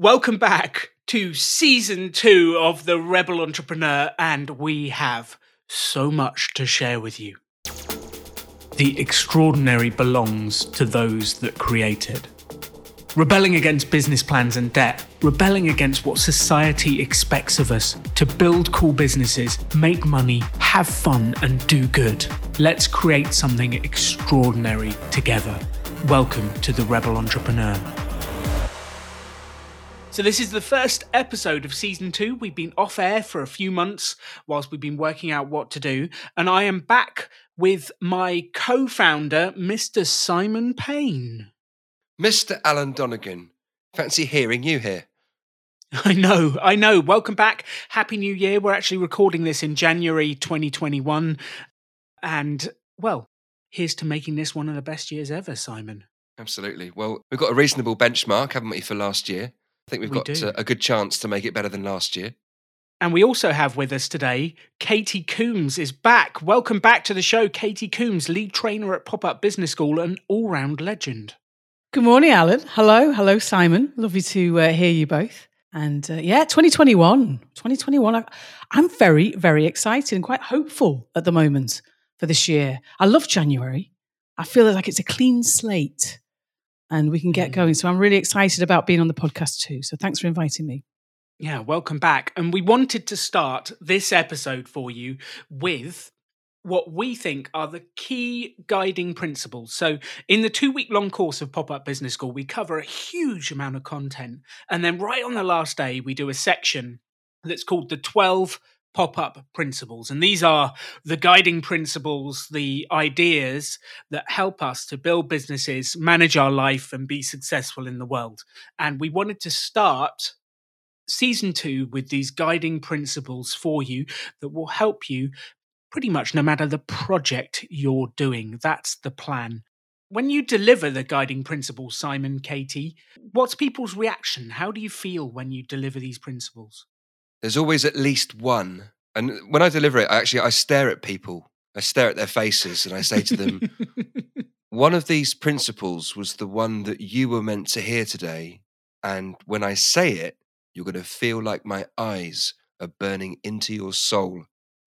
Welcome back to season two of The Rebel Entrepreneur, and we have so much to share with you. The extraordinary belongs to those that create it. Rebelling against business plans and debt, rebelling against what society expects of us to build cool businesses, make money, have fun, and do good. Let's create something extraordinary together. Welcome to The Rebel Entrepreneur. So, this is the first episode of season two. We've been off air for a few months whilst we've been working out what to do. And I am back with my co founder, Mr. Simon Payne. Mr. Alan Donegan, fancy hearing you here. I know, I know. Welcome back. Happy New Year. We're actually recording this in January 2021. And, well, here's to making this one of the best years ever, Simon. Absolutely. Well, we've got a reasonable benchmark, haven't we, for last year? I think we've We got do. uh, a good chance to make it better than last year. And we also have with us today, Katie Coombs is back. Welcome back to the show, Katie Coombs, lead trainer at Pop Up Business School and all round legend. Good morning, Alan. Hello. Hello, Simon. Lovely to uh, hear you both. And uh, yeah, 2021. 2021. I, I'm very, very excited and quite hopeful at the moment for this year. I love January. I feel like it's a clean slate and we can get Mm. going. So I'm really excited about being on the podcast too. So thanks for inviting me. Yeah, welcome back. And we wanted to start this episode for you with what we think are the key guiding principles. So, in the two week long course of Pop Up Business School, we cover a huge amount of content. And then, right on the last day, we do a section that's called the 12 pop up principles. And these are the guiding principles, the ideas that help us to build businesses, manage our life, and be successful in the world. And we wanted to start season two with these guiding principles for you that will help you pretty much no matter the project you're doing. That's the plan. When you deliver the guiding principles, Simon, Katie, what's people's reaction? How do you feel when you deliver these principles? There's always at least one. And when I deliver it, I actually I stare at people. I stare at their faces and I say to them, one of these principles was the one that you were meant to hear today. And when I say it, you're going to feel like my eyes are burning into your soul.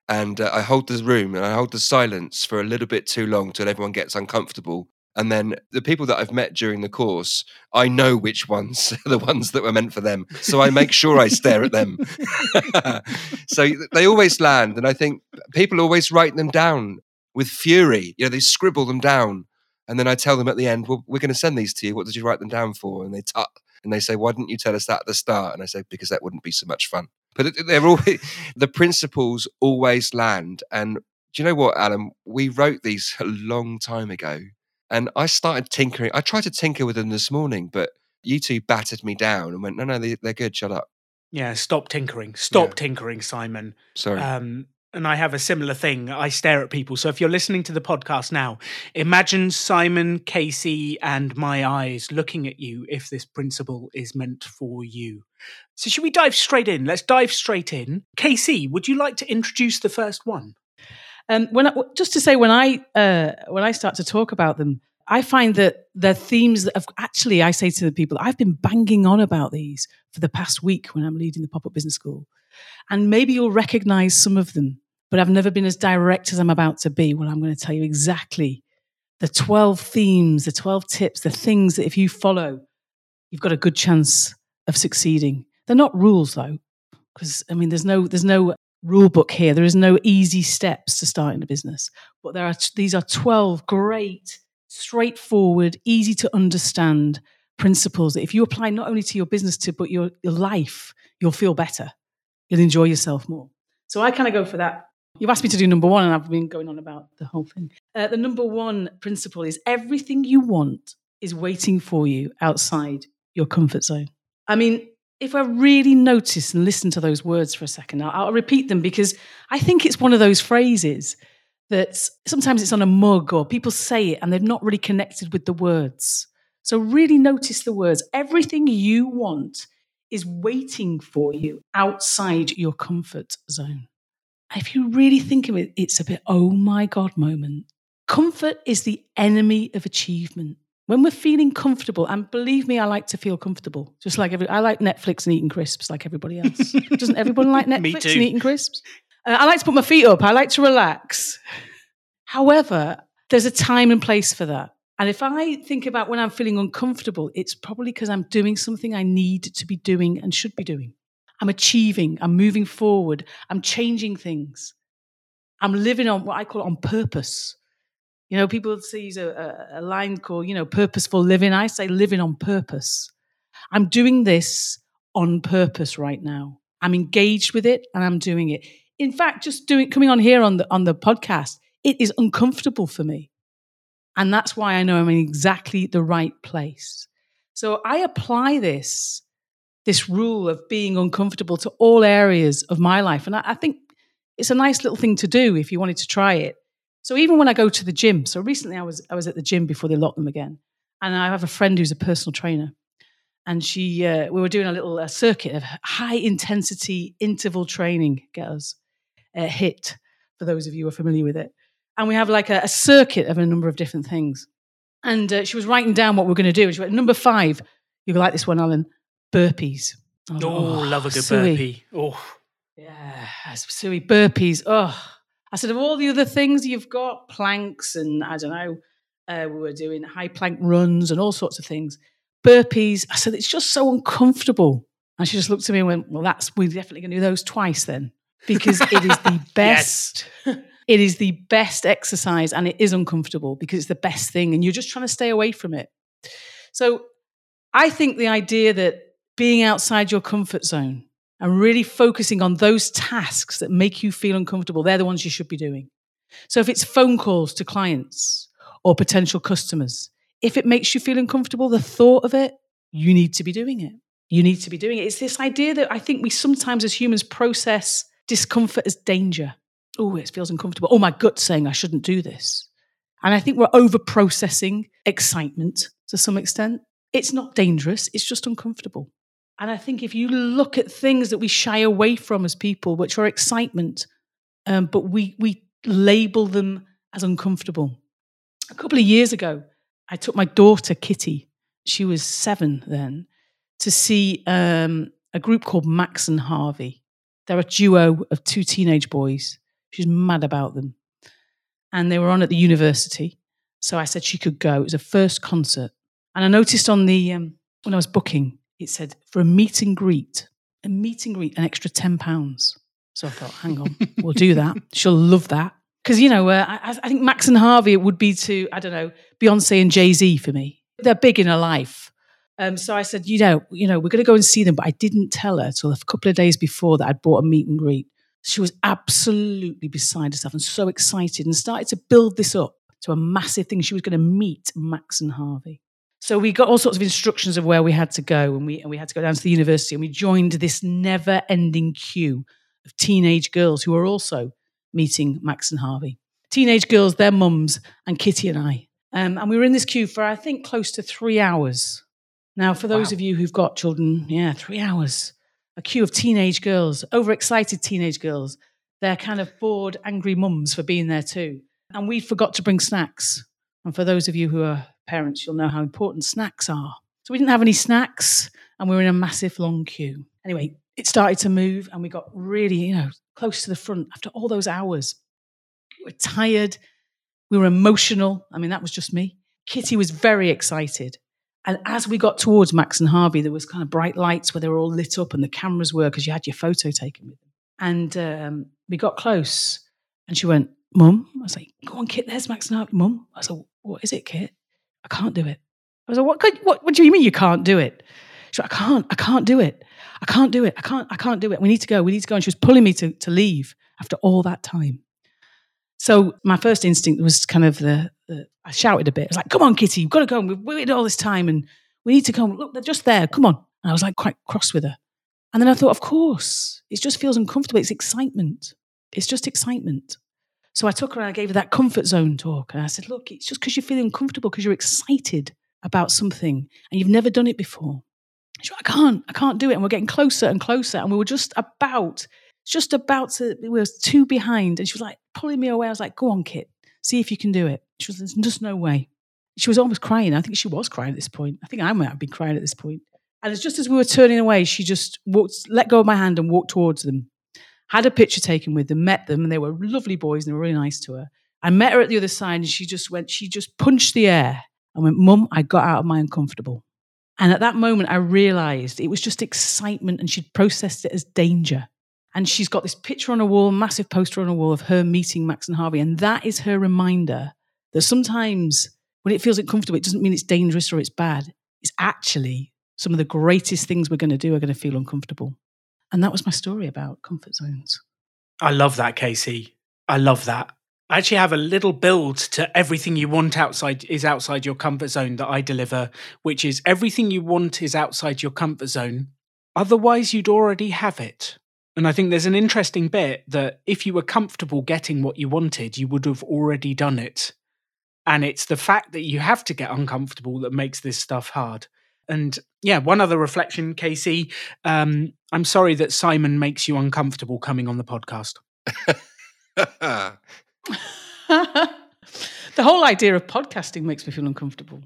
And uh, I hold the room and I hold the silence for a little bit too long till everyone gets uncomfortable. And then the people that I've met during the course, I know which ones are the ones that were meant for them. So I make sure I stare at them. so they always land. And I think people always write them down with fury. You know, they scribble them down. And then I tell them at the end, well, we're going to send these to you. What did you write them down for? And they tut and they say, why didn't you tell us that at the start? And I say, because that wouldn't be so much fun. But they're always, the principles always land. And do you know what, Alan? We wrote these a long time ago. And I started tinkering. I tried to tinker with them this morning, but you two battered me down and went, no, no, they, they're good. Shut up. yeah, stop tinkering. Stop Yeah. tinkering, Simon. Sorry. Um, and I have a similar thing. I stare at people. So if you're listening to the podcast now, imagine Simon, Casey, and my eyes looking at you if this principle is meant for you. So should we dive straight in? Let's dive straight in. Casey, would you like to introduce the first one? Um, when I, just to say, when I uh, when I start to talk about them, I find that the themes that actually I say to the people, I've been banging on about these for the past week when I'm leading the pop up business school, and maybe you'll recognise some of them, but I've never been as direct as I'm about to be. Well, I'm going to tell you exactly the twelve themes, the twelve tips, the things that if you follow, you've got a good chance of succeeding. They're not rules though, because I mean, there's no there's no rule book here. There is no easy steps to starting a business, but there are these are 12 great, straightforward, easy to understand principles that if you apply not only to your business to but your, your life, you'll feel better. You'll enjoy yourself more. So I kind of go for that. You've asked me to do number one, and I've been going on about the whole thing. Uh, the number one principle is everything you want is waiting for you outside your comfort zone. I mean, if I really notice and listen to those words for a second, I'll, I'll repeat them because I think it's one of those phrases that sometimes it's on a mug or people say it and they've not really connected with the words. So really notice the words. Everything you want is waiting for you outside your comfort zone. If you really think of it, it's a bit, oh my God moment. Comfort is the enemy of achievement. When we're feeling comfortable, and believe me, I like to feel comfortable, just like every. I like Netflix and eating crisps, like everybody else. Doesn't everyone like Netflix and eating crisps? Uh, I like to put my feet up. I like to relax. However, there's a time and place for that. And if I think about when I'm feeling uncomfortable, it's probably because I'm doing something I need to be doing and should be doing. I'm achieving, I'm moving forward, I'm changing things. I'm living on what I call on purpose. You know, people see a, a, a line called, you know, purposeful living. I say living on purpose. I'm doing this on purpose right now. I'm engaged with it and I'm doing it. In fact, just doing coming on here on the on the podcast, it is uncomfortable for me. And that's why I know I'm in exactly the right place. So I apply this, this rule of being uncomfortable to all areas of my life. And I, I think it's a nice little thing to do if you wanted to try it. So even when I go to the gym, so recently I was I was at the gym before they locked them again, and I have a friend who's a personal trainer, and she uh, we were doing a little uh, circuit of high intensity interval training. Get us uh, HIIT for those of you who are familiar with it, and we have like a, a circuit of a number of different things. And uh, she was writing down what we are going to do. And she went, number five, you like this one, Alan? Burpees. I was Oh, love a good Suey. burpee. Oh, Yeah, Suey, burpees. Oh, I said, of all the other things you've got, planks and I don't know, uh, we were doing high plank runs and all sorts of things. Burpees. I said, it's just so uncomfortable. And she just looked at me and went, well, that's, we're definitely going to do those twice then. Because it is the best. It is the best exercise and it is uncomfortable because it's the best thing and you're just trying to stay away from it. So I think the idea that being outside your comfort zone and really focusing on those tasks that make you feel uncomfortable, they're the ones you should be doing. So if it's phone calls to clients or potential customers, if it makes you feel uncomfortable, the thought of it, you need to be doing it. You need to be doing it. It's this idea that I think we sometimes as humans process discomfort as danger. Oh, it feels uncomfortable. Oh, my gut's saying I shouldn't do this. And I think we're over processing excitement to some extent. It's not dangerous, it's just uncomfortable. And I think if you look at things that we shy away from as people, which are excitement, um, but we, we label them as uncomfortable. A couple of years ago, I took my daughter, Kitty, she was seven then, to see um, a group called Max and Harvey. They're a duo of two teenage boys. She's mad about them. And they were on at the university. So I said she could go. It was a first concert. And I noticed on the, um, when I was booking, it said for a meet and greet, a meet and greet, an extra £10. So I thought, hang on, we'll do that. She'll love that. Because, you know, uh, I, I think Max and Harvey, would be to, I don't know, Beyonce and Jay Z for me. They're big in her life. Um, so I said, you know, you know, we're going to go and see them. But I didn't tell her till a couple of days before that I'd bought a meet and greet. She was absolutely beside herself and so excited and started to build this up to a massive thing. She was going to meet Max and Harvey. So we got all sorts of instructions of where we had to go, and we and we had to go down to the university, and we joined this never-ending queue of teenage girls who were also meeting Max and Harvey. Teenage girls, their mums, and Kitty and I. Um, and we were in this queue for I think close to three hours. Now, for those Wow. of you who've got children, yeah, three hours. A queue of teenage girls, overexcited teenage girls. They're kind of bored, angry mums for being there too. And we forgot to bring snacks. And for those of you who are parents, you'll know how important snacks are. So we didn't have any snacks and we were in a massive long queue. Anyway, it started to move and we got really, you know, close to the front after all those hours. We were tired. We were emotional. I mean, that was just me. Kitty was very excited. And as we got towards Max and Harvey, there was kind of bright lights where they were all lit up and the cameras were because you had your photo taken with them. And um, we got close and she went, Mum, I was like, go on, Kit, there's Max and Harvey. Mum, I was like, what is it, Kit? I can't do it. I was like, what, could, what, what do you mean you can't do it? She's like, I can't, I can't do it. I can't do it. I can't, I can't do it. We need to go. We need to go. And she was pulling me to, to leave after all that time. So my first instinct was kind of the, the I shouted a bit. I was like, come on, Kitty, you've got to go. We've waited all this time and we need to come. Look, they're just there. Come on. And I was like quite cross with her. And then I thought, of course, it just feels uncomfortable. It's excitement. It's just excitement. So I took her and I gave her that comfort zone talk. And I said, look, it's just because you're feeling uncomfortable because you're excited about something and you've never done it before. She's like, I can't, I can't do it. And we're getting closer and closer. And we were just about, just about to, we were two behind. And she was like pulling me away. I was like, go on, Kit, see if you can do it. She was, there's just no way. She was almost crying. I think she was crying at this point. I think I might have been crying at this point. And it's just as we were turning away, she just walked, let go of my hand and walked towards them. Had a picture taken with them, met them, and they were lovely boys and they were really nice to her. I met her at the other side and she just went, she just punched the air and went, Mum, I got out of my uncomfortable. And at that moment, I realized it was just excitement and she'd processed it as danger. And she's got this picture on a wall, massive poster on a wall of her meeting Max and Harvey. And that is her reminder that sometimes when it feels uncomfortable, it doesn't mean it's dangerous or it's bad. It's actually some of the greatest things we're going to do are going to feel uncomfortable. And that was my story about comfort zones. I love that, Casey. I love that. I actually have a little build to everything you want outside is outside your comfort zone that I deliver, which is everything you want is outside your comfort zone. Otherwise, you'd already have it. And I think there's an interesting bit that if you were comfortable getting what you wanted, you would have already done it. And it's the fact that you have to get uncomfortable that makes this stuff hard. And yeah, one other reflection, Casey. Um, I'm sorry that Simon makes you uncomfortable coming on the podcast. the whole idea of podcasting makes me feel uncomfortable.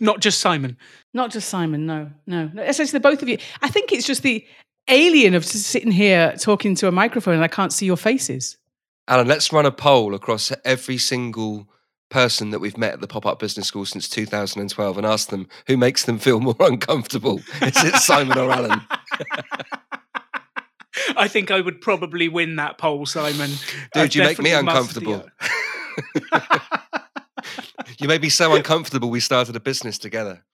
Not just Simon. Not just Simon, no, no. Essentially, both of you. I think it's just the alien of sitting here talking to a microphone and I can't see your faces. Alan, let's run a poll across every single person that we've met at the pop up business school since 2012 and ask them who makes them feel more uncomfortable. Is it Simon or Alan? I think I would probably win that poll, Simon. Dude, you make me uncomfortable. you made me so uncomfortable we started a business together.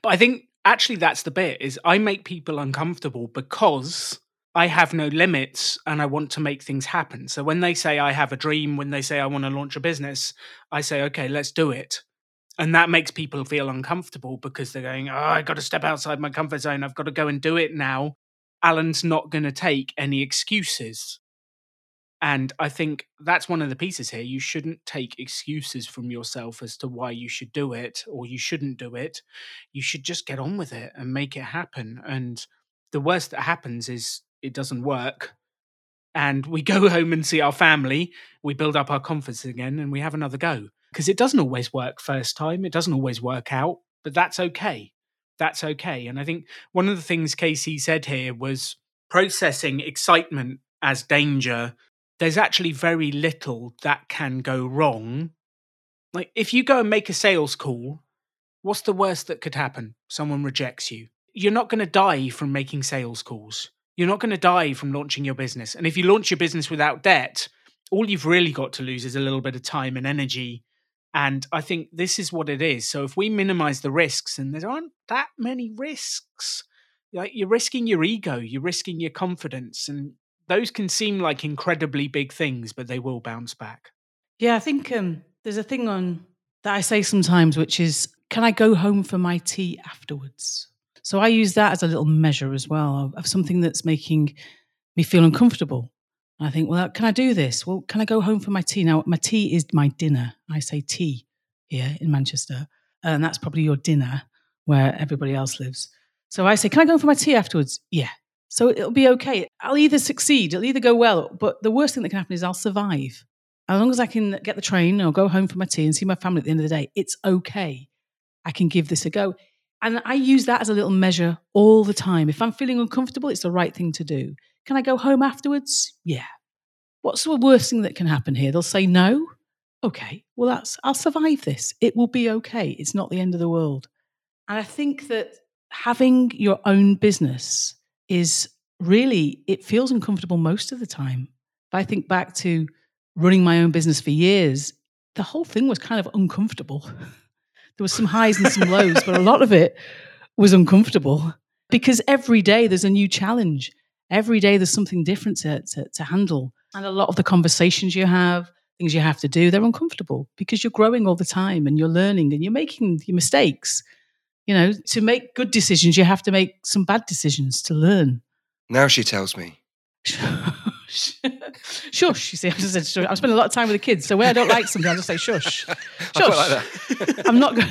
But I think actually that's the bit is I make people uncomfortable because I have no limits and I want to make things happen. So when they say I have a dream, when they say I want to launch a business, I say, okay, let's do it. And that makes people feel uncomfortable because they're going, oh, I got to step outside my comfort zone. I've got to go and do it now. Alan's not going to take any excuses. And I think that's one of the pieces here. You shouldn't take excuses from yourself as to why you should do it or you shouldn't do it. You should just get on with it and make it happen. And the worst that happens is it doesn't work. And we go home and see our family, we build up our confidence again, and we have another go. Because it doesn't always work first time, it doesn't always work out, but that's okay. That's okay. And I think one of the things Casey said here was processing excitement as danger. There's actually very little that can go wrong. Like if you go and make a sales call, what's the worst that could happen? Someone rejects you. You're not going to die from making sales calls you're not going to die from launching your business. And if you launch your business without debt, all you've really got to lose is a little bit of time and energy. And I think this is what it is. So if we minimize the risks, and there aren't that many risks, like you're risking your ego, you're risking your confidence, and those can seem like incredibly big things, but they will bounce back. Yeah, I think um, there's a thing on that I say sometimes, which is, "Can I go home for my tea afterwards?" So I use that as a little measure as well of, something that's making me feel uncomfortable. And I think, well, can I do this? Well, can I go home for my tea? Now, my tea is my dinner. I say tea here in Manchester, and that's probably your dinner where everybody else lives. So I say, can I go for my tea afterwards? Yeah. So it'll be okay. I'll either succeed, it'll either go well, but the worst thing that can happen is I'll survive. As long as I can get the train or go home for my tea and see my family at the end of the day, it's okay. I can give this a go. And I use that as a little measure all the time. If I'm feeling uncomfortable, it's the right thing to do. Can I go home afterwards? Yeah. What's the worst thing that can happen here? They'll say no. Okay, well, that's I'll survive this. It will be okay. It's not the end of the world. And I think that having your own business is really, it feels uncomfortable most of the time. If I think back to running my own business for years, the whole thing was kind of uncomfortable. There was some highs and some lows, but a lot of it was uncomfortable because every day there's a new challenge. Every day there's something different to, to, to handle. And a lot of the conversations you have, things you have to do, they're uncomfortable because you're growing all the time and you're learning and you're making your mistakes. You know, to make good decisions, you have to make some bad decisions to learn. Now she tells me. shush. You see, I just said shush. I'm spending a lot of time with the kids, so when I don't like something, I just say shush. Shush. Like I'm not. going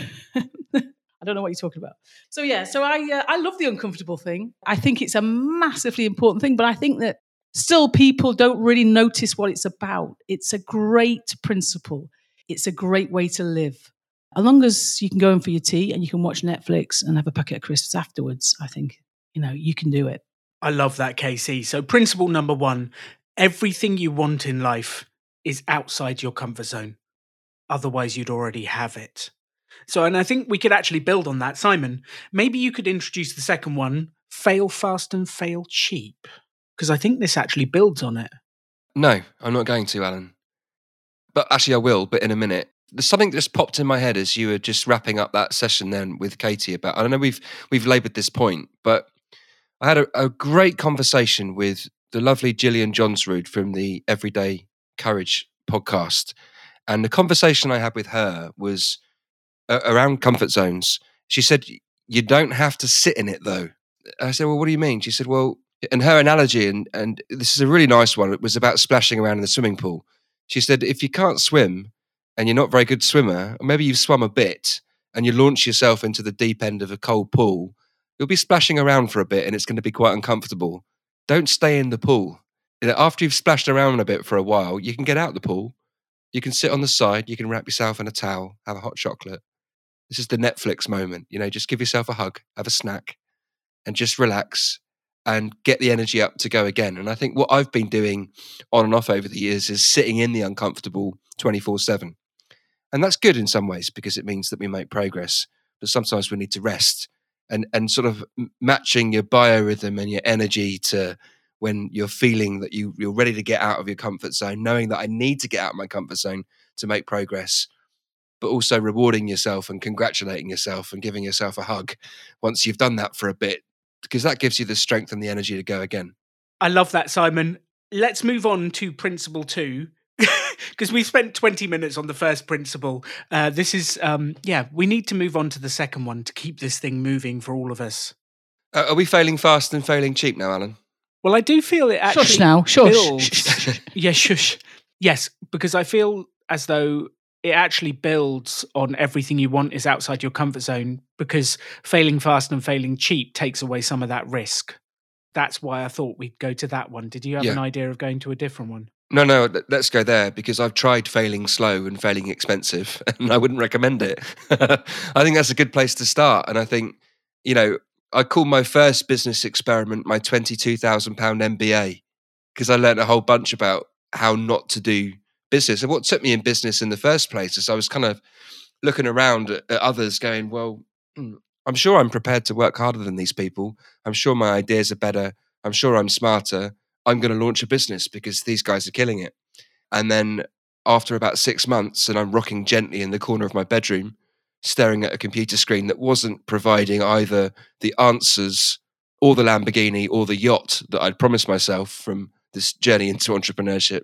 I don't know what you're talking about. So yeah, so I uh, I love the uncomfortable thing. I think it's a massively important thing, but I think that still people don't really notice what it's about. It's a great principle. It's a great way to live. As long as you can go in for your tea and you can watch Netflix and have a packet of crisps afterwards, I think, you know, you can do it. I love that, Casey. So, principle number one everything you want in life is outside your comfort zone. Otherwise, you'd already have it. So, and I think we could actually build on that. Simon, maybe you could introduce the second one fail fast and fail cheap, because I think this actually builds on it. No, I'm not going to, Alan. But actually, I will, but in a minute. There's something that just popped in my head as you were just wrapping up that session then with Katie about. I don't know we've we've laboured this point, but I had a, a great conversation with the lovely Gillian Johnsrud from the Everyday Courage podcast, and the conversation I had with her was uh, around comfort zones. She said, "You don't have to sit in it, though." I said, "Well, what do you mean?" She said, "Well." And her analogy, and, and this is a really nice one, it was about splashing around in the swimming pool. She said, if you can't swim and you're not a very good swimmer, or maybe you've swum a bit and you launch yourself into the deep end of a cold pool, you'll be splashing around for a bit and it's going to be quite uncomfortable. Don't stay in the pool. After you've splashed around a bit for a while, you can get out the pool. You can sit on the side. You can wrap yourself in a towel, have a hot chocolate. This is the Netflix moment. You know, just give yourself a hug, have a snack, and just relax and get the energy up to go again. And I think what I've been doing on and off over the years is sitting in the uncomfortable 24 7. And that's good in some ways because it means that we make progress. But sometimes we need to rest and, and sort of matching your biorhythm and your energy to when you're feeling that you, you're ready to get out of your comfort zone, knowing that I need to get out of my comfort zone to make progress, but also rewarding yourself and congratulating yourself and giving yourself a hug once you've done that for a bit because that gives you the strength and the energy to go again. I love that, Simon. Let's move on to principle two. Because we spent 20 minutes on the first principle. Uh, this is, um, yeah, we need to move on to the second one to keep this thing moving for all of us. Uh, are we failing fast and failing cheap now, Alan? Well, I do feel it actually. Shush now, shush. Builds, yeah, shush. Yes, because I feel as though it actually builds on everything you want is outside your comfort zone because failing fast and failing cheap takes away some of that risk. That's why I thought we'd go to that one. Did you have yeah. an idea of going to a different one? No, no, let's go there because I've tried failing slow and failing expensive and I wouldn't recommend it. I think that's a good place to start. And I think, you know, I call my first business experiment my £22,000 MBA because I learned a whole bunch about how not to do business. And what took me in business in the first place is I was kind of looking around at, others going, well, hmm, I'm sure I'm prepared to work harder than these people. I'm sure my ideas are better. I'm sure I'm smarter. I'm going to launch a business because these guys are killing it. And then after about six months, and I'm rocking gently in the corner of my bedroom, staring at a computer screen that wasn't providing either the answers or the Lamborghini or the yacht that I'd promised myself from this journey into entrepreneurship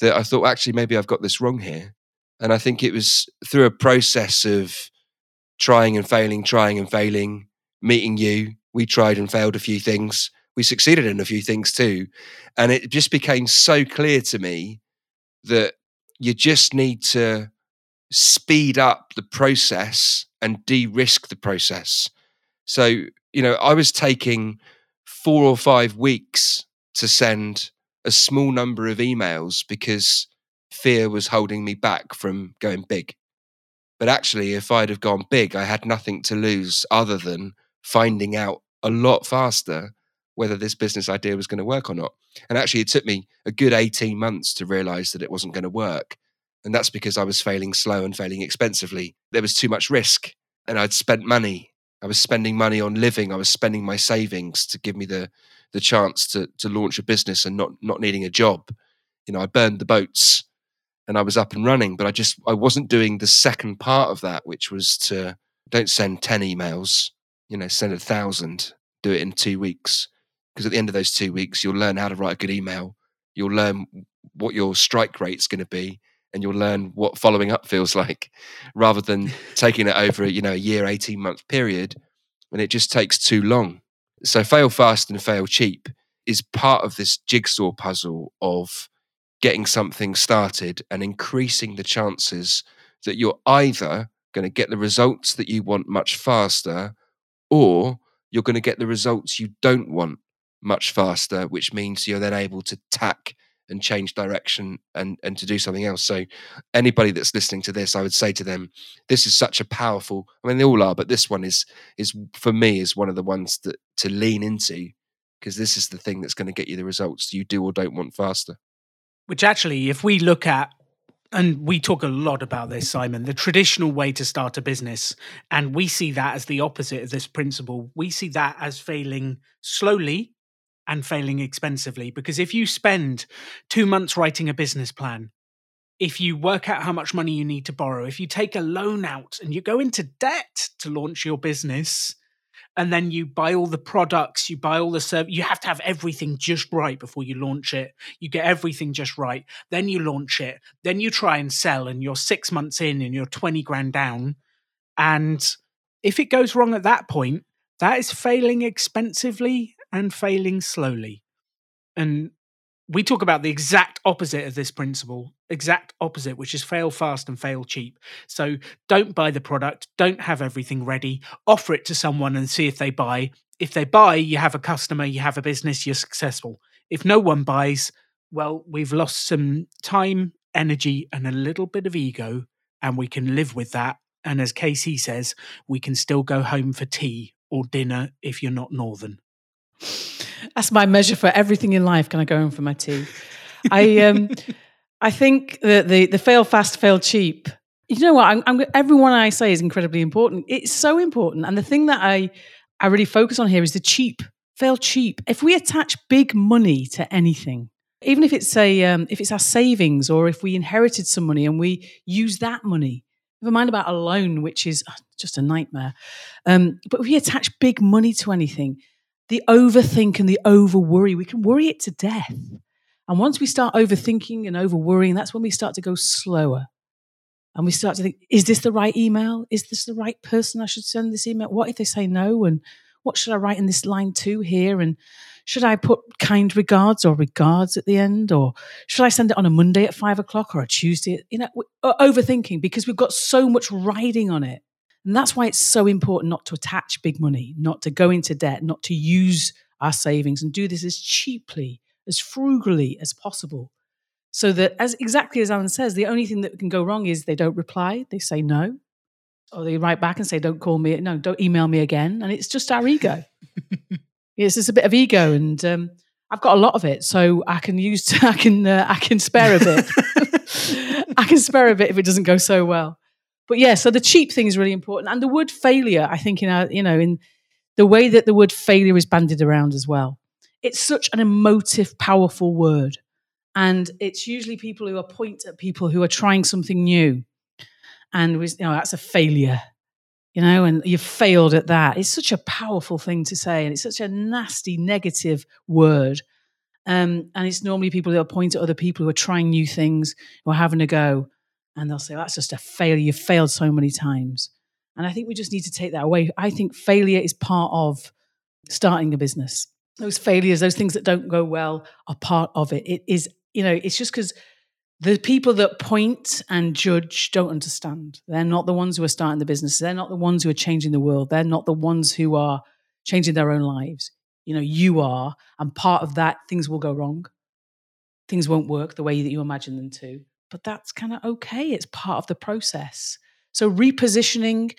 that I thought, actually, maybe I've got this wrong here. And I think it was through a process of trying and failing, trying and failing, meeting you. We tried and failed a few things. We succeeded in a few things too. And it just became so clear to me that you just need to speed up the process and de risk the process. So, you know, I was taking four or five weeks to send a small number of emails because fear was holding me back from going big. But actually, if I'd have gone big, I had nothing to lose other than finding out a lot faster whether this business idea was going to work or not. And actually, it took me a good 18 months to realize that it wasn't going to work. And that's because I was failing slow and failing expensively. There was too much risk, and I'd spent money. I was spending money on living. I was spending my savings to give me the the chance to to launch a business and not not needing a job. You know, I burned the boats and I was up and running, but I just I wasn't doing the second part of that, which was to don't send 10 emails, you know, send a thousand, do it in two weeks. Because at the end of those two weeks, you'll learn how to write a good email. You'll learn what your strike rate's going to be and you'll learn what following up feels like rather than taking it over you know a year 18 month period and it just takes too long so fail fast and fail cheap is part of this jigsaw puzzle of getting something started and increasing the chances that you're either going to get the results that you want much faster or you're going to get the results you don't want much faster which means you're then able to tack and change direction and and to do something else. So anybody that's listening to this, I would say to them, this is such a powerful. I mean, they all are, but this one is is for me is one of the ones that to lean into because this is the thing that's going to get you the results you do or don't want faster. Which actually, if we look at and we talk a lot about this, Simon, the traditional way to start a business. And we see that as the opposite of this principle. We see that as failing slowly and failing expensively. Because if you spend two months writing a business plan, if you work out how much money you need to borrow, if you take a loan out and you go into debt to launch your business, and then you buy all the products, you buy all the service. You have to have everything just right before you launch it. You get everything just right, then you launch it, then you try and sell, and you're six months in and you're twenty grand down. And if it goes wrong at that point, that is failing expensively and failing slowly. And we talk about the exact opposite of this principle, exact opposite, which is fail fast and fail cheap. So don't buy the product, don't have everything ready, offer it to someone and see if they buy. If they buy, you have a customer, you have a business, you're successful. If no one buys, well, we've lost some time, energy, and a little bit of ego, and we can live with that. And as Casey says, we can still go home for tea or dinner if you're not Northern. That's my measure for everything in life. Can I go home for my tea? I um, I think that the the fail fast, fail cheap. You know what? I'm, I'm, everyone I say is incredibly important. It's so important, and the thing that I I really focus on here is the cheap, fail cheap. If we attach big money to anything, even if it's a um, if it's our savings or if we inherited some money and we use that money, never mind about a loan, which is uh, just a nightmare. Um, but if we attach big money to anything, the overthink and the over worry, we can worry it to death. And once we start overthinking and over worrying, that's when we start to go slower. And we start to think, is this the right email? Is this the right person I should send this email? What if they say no? And what should I write in this line two here? And should I put kind regards or regards at the end? Or should I send it on a Monday at five o'clock or a Tuesday? You know, uh, overthinking because we've got so much riding on it. And that's why it's so important not to attach big money, not to go into debt, not to use our savings and do this as cheaply, as frugally as possible. So that, as exactly as Alan says, the only thing that can go wrong is they don't reply, they say no, or they write back and say, "Don't call me, no, don't email me again," and it's just our ego. it's just a bit of ego, and um, I've got a lot of it, so I can use, I can, uh, I can spare a bit. I can spare a bit if it doesn't go so well but yeah, so the cheap thing is really important, and the word failure, I think, in our, you know, in the way that the word failure is bandied around as well, it's such an emotive, powerful word, and it's usually people who are point at people who are trying something new, and we, you know that's a failure, you know, and you've failed at that. It's such a powerful thing to say, and it's such a nasty, negative word. Um, and it's normally people who are point at other people who are trying new things or having a go and they'll say, that's just a failure. You've failed so many times. And I think we just need to take that away. I think failure is part of starting a business. Those failures, those things that don't go well are part of it. It is, you know, it's just because the people that point and judge don't understand. They're not the ones who are starting the business. They're not the ones who are changing the world. They're not the ones who are changing their own lives. You know, you are. And part of that, things will go wrong. Things won't work the way that you imagine them to but that's kind of okay. It's part of the process. So repositioning,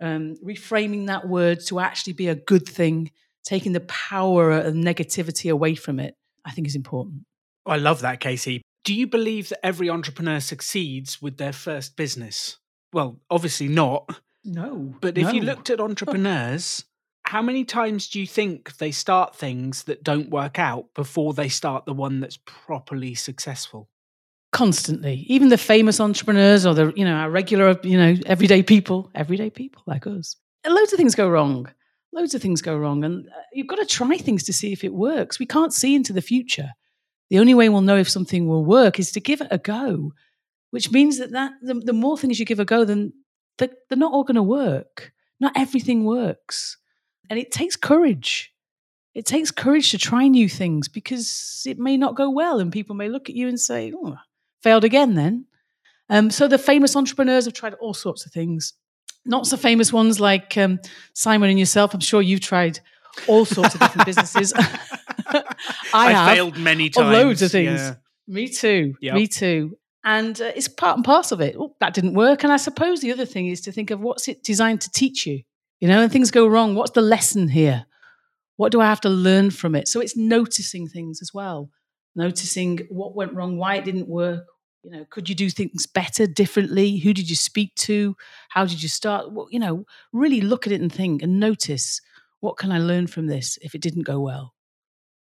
um, reframing that word to actually be a good thing, taking the power of negativity away from it, I think is important. I love that, Casey. Do you believe that every entrepreneur succeeds with their first business? Well, obviously not. No. But no. if you looked at entrepreneurs, how many times do you think they start things that don't work out before they start the one that's properly successful? Constantly. Even the famous entrepreneurs or the you know our regular you know everyday people. Everyday people like us. And loads of things go wrong. Loads of things go wrong. And uh, you've got to try things to see if it works. We can't see into the future. The only way we'll know if something will work is to give it a go which means that, that the, the more things you give a go then they're, they're not all going to work. Not everything works. And it takes courage. It takes courage to try new things because it may not go well and people may look at you and say oh failed again then. Um, so the famous entrepreneurs have tried all sorts of things. Not so famous ones like um, Simon and yourself. I'm sure you've tried all sorts of different businesses. I, I have failed many times. loads of things. Yeah. Me too. Yep. Me too. And uh, it's part and parcel of it. Oh, that didn't work. And I suppose the other thing is to think of what's it designed to teach you. You know, and things go wrong. What's the lesson here? What do I have to learn from it? So it's noticing things as well, noticing what went wrong, why it didn't work. You know, could you do things better, differently? Who did you speak to? How did you start? Well, you know, really look at it and think and notice what can I learn from this if it didn't go well.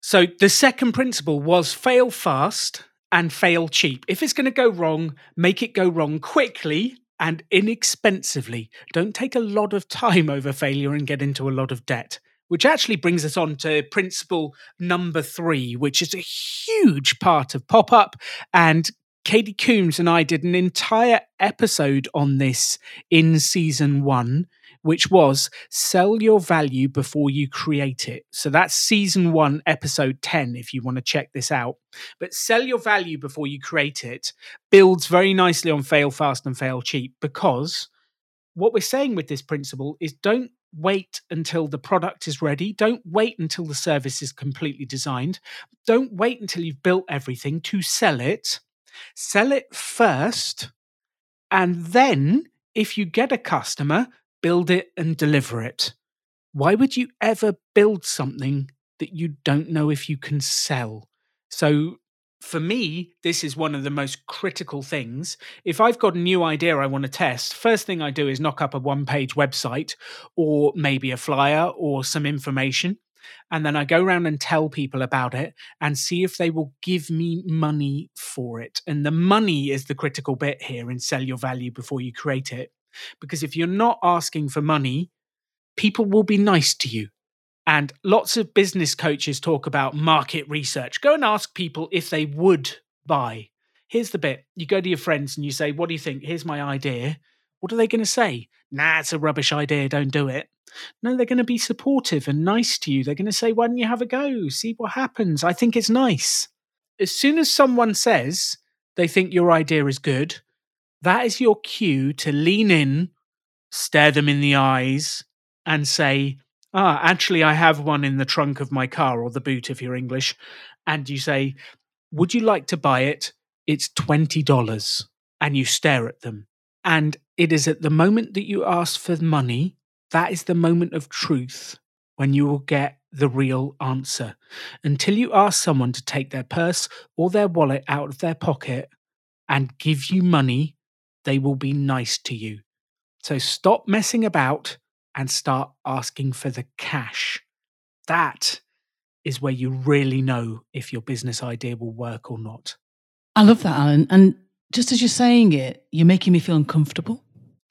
So the second principle was fail fast and fail cheap. If it's going to go wrong, make it go wrong quickly and inexpensively. Don't take a lot of time over failure and get into a lot of debt. Which actually brings us on to principle number three, which is a huge part of pop up. And Katie Coombs and I did an entire episode on this in season one which was sell your value before you create it. So that's season one, episode 10, if you want to check this out. But sell your value before you create it builds very nicely on fail fast and fail cheap because what we're saying with this principle is don't wait until the product is ready. Don't wait until the service is completely designed. Don't wait until you've built everything to sell it. Sell it first. And then, if you get a customer, build it and deliver it. Why would you ever build something that you don't know if you can sell? So, for me, this is one of the most critical things. If I've got a new idea I want to test, first thing I do is knock up a one page website or maybe a flyer or some information. And then I go around and tell people about it and see if they will give me money for it. And the money is the critical bit here in sell your value before you create it. Because if you're not asking for money, people will be nice to you. And lots of business coaches talk about market research. Go and ask people if they would buy. Here's the bit you go to your friends and you say, What do you think? Here's my idea. What are they going to say? Nah, it's a rubbish idea. Don't do it. No, they're going to be supportive and nice to you. They're going to say, Why don't you have a go? See what happens. I think it's nice. As soon as someone says they think your idea is good, that is your cue to lean in, stare them in the eyes, and say, Ah, actually, I have one in the trunk of my car or the boot if you're English. And you say, Would you like to buy it? It's $20. And you stare at them. And it is at the moment that you ask for money, that is the moment of truth when you will get the real answer. Until you ask someone to take their purse or their wallet out of their pocket and give you money, they will be nice to you. So stop messing about and start asking for the cash. That is where you really know if your business idea will work or not. I love that, Alan. And just as you're saying it, you're making me feel uncomfortable,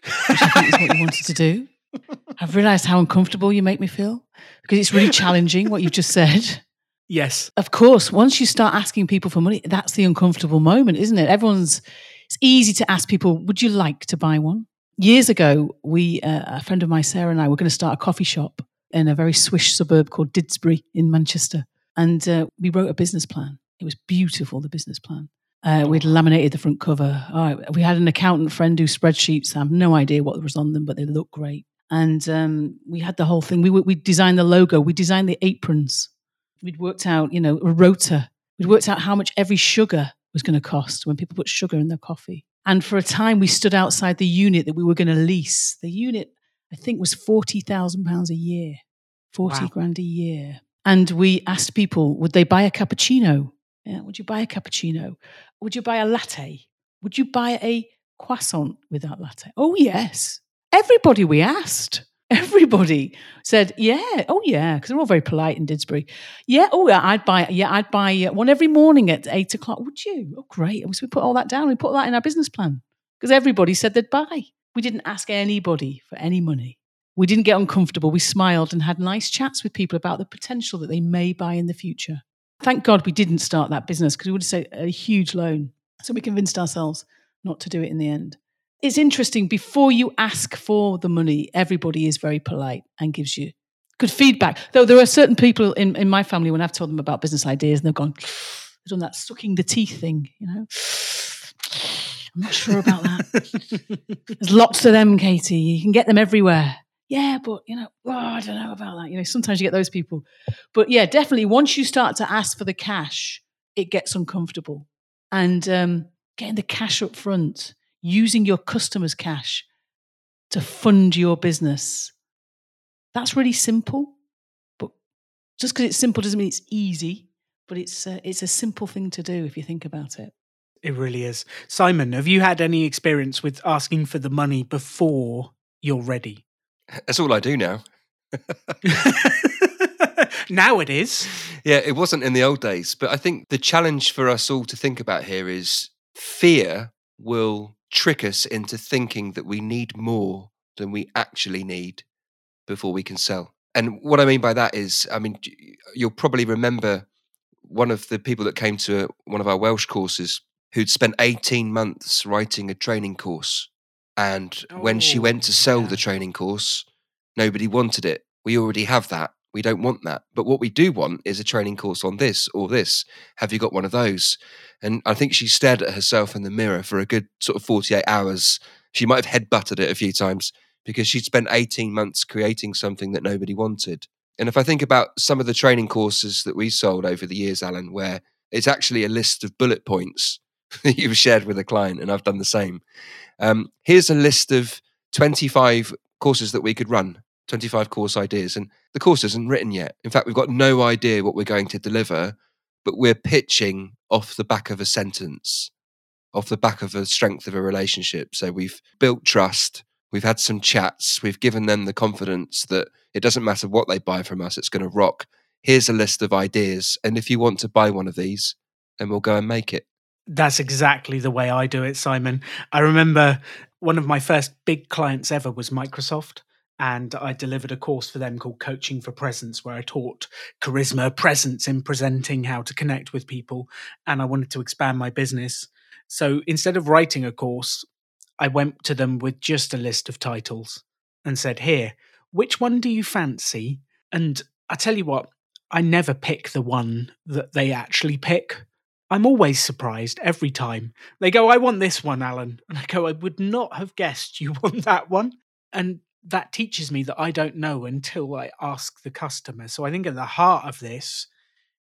which I think is what you wanted to do. I've realized how uncomfortable you make me feel because it's really challenging what you've just said. Yes. Of course, once you start asking people for money, that's the uncomfortable moment, isn't it? Everyone's, it's easy to ask people, would you like to buy one? Years ago, we, uh, a friend of mine, Sarah, and I were going to start a coffee shop in a very swish suburb called Didsbury in Manchester. And uh, we wrote a business plan. It was beautiful, the business plan. Uh, we'd laminated the front cover. Oh, we had an accountant friend do spreadsheets. I have no idea what was on them, but they look great. And um, we had the whole thing. We, we designed the logo. We designed the aprons. We'd worked out, you know, a rota. We'd worked out how much every sugar was going to cost when people put sugar in their coffee. And for a time, we stood outside the unit that we were going to lease. The unit, I think, was forty thousand pounds a year, forty Wow. grand a year. And we asked people, would they buy a cappuccino? Yeah, would you buy a cappuccino? Would you buy a latte? Would you buy a croissant with that latte? Oh yes, everybody we asked. Everybody said, "Yeah, oh yeah," because they're all very polite in Didsbury. Yeah, oh yeah, I'd buy. Yeah, I'd buy uh, one every morning at eight o'clock. Would you? Oh, great. So we put all that down. We put that in our business plan because everybody said they'd buy. We didn't ask anybody for any money. We didn't get uncomfortable. We smiled and had nice chats with people about the potential that they may buy in the future. Thank God we didn't start that business because we would have saved a huge loan. So we convinced ourselves not to do it in the end. It's interesting, before you ask for the money, everybody is very polite and gives you good feedback. Though there are certain people in, in my family, when I've told them about business ideas, and they've gone, they've done that sucking the teeth thing, you know. I'm not sure about that. There's lots of them, Katie. You can get them everywhere. Yeah, but you know, oh, I don't know about that. You know, sometimes you get those people. But yeah, definitely once you start to ask for the cash, it gets uncomfortable. and um, getting the cash up front, using your customers' cash to fund your business. That's really simple, but just because it's simple doesn't mean it's easy. But it's uh, it's a simple thing to do if you think about it. It really is. Simon, have you had any experience with asking for the money before you're ready? That's all I do now. now it is. Yeah, it wasn't in the old days. But I think the challenge for us all to think about here is fear will trick us into thinking that we need more than we actually need before we can sell. And what I mean by that is, I mean, you'll probably remember one of the people that came to one of our Welsh courses who'd spent 18 months writing a training course. And oh, when she oh, went to oh, sell yeah. the training course, nobody wanted it. We already have that. We don't want that. But what we do want is a training course on this or this. Have you got one of those? And I think she stared at herself in the mirror for a good sort of 48 hours. She might have headbutted it a few times because she'd spent 18 months creating something that nobody wanted. And if I think about some of the training courses that we sold over the years, Alan, where it's actually a list of bullet points that you've shared with a client, and I've done the same. Um, here's a list of 25 courses that we could run, 25 course ideas. And the course isn't written yet. In fact, we've got no idea what we're going to deliver, but we're pitching off the back of a sentence, off the back of the strength of a relationship. So we've built trust. We've had some chats. We've given them the confidence that it doesn't matter what they buy from us, it's going to rock. Here's a list of ideas. And if you want to buy one of these, then we'll go and make it. That's exactly the way I do it, Simon. I remember one of my first big clients ever was Microsoft. And I delivered a course for them called Coaching for Presence, where I taught charisma, presence in presenting, how to connect with people. And I wanted to expand my business. So instead of writing a course, I went to them with just a list of titles and said, Here, which one do you fancy? And I tell you what, I never pick the one that they actually pick. I'm always surprised every time. They go, I want this one, Alan. And I go, I would not have guessed you want that one. And that teaches me that I don't know until I ask the customer. So I think at the heart of this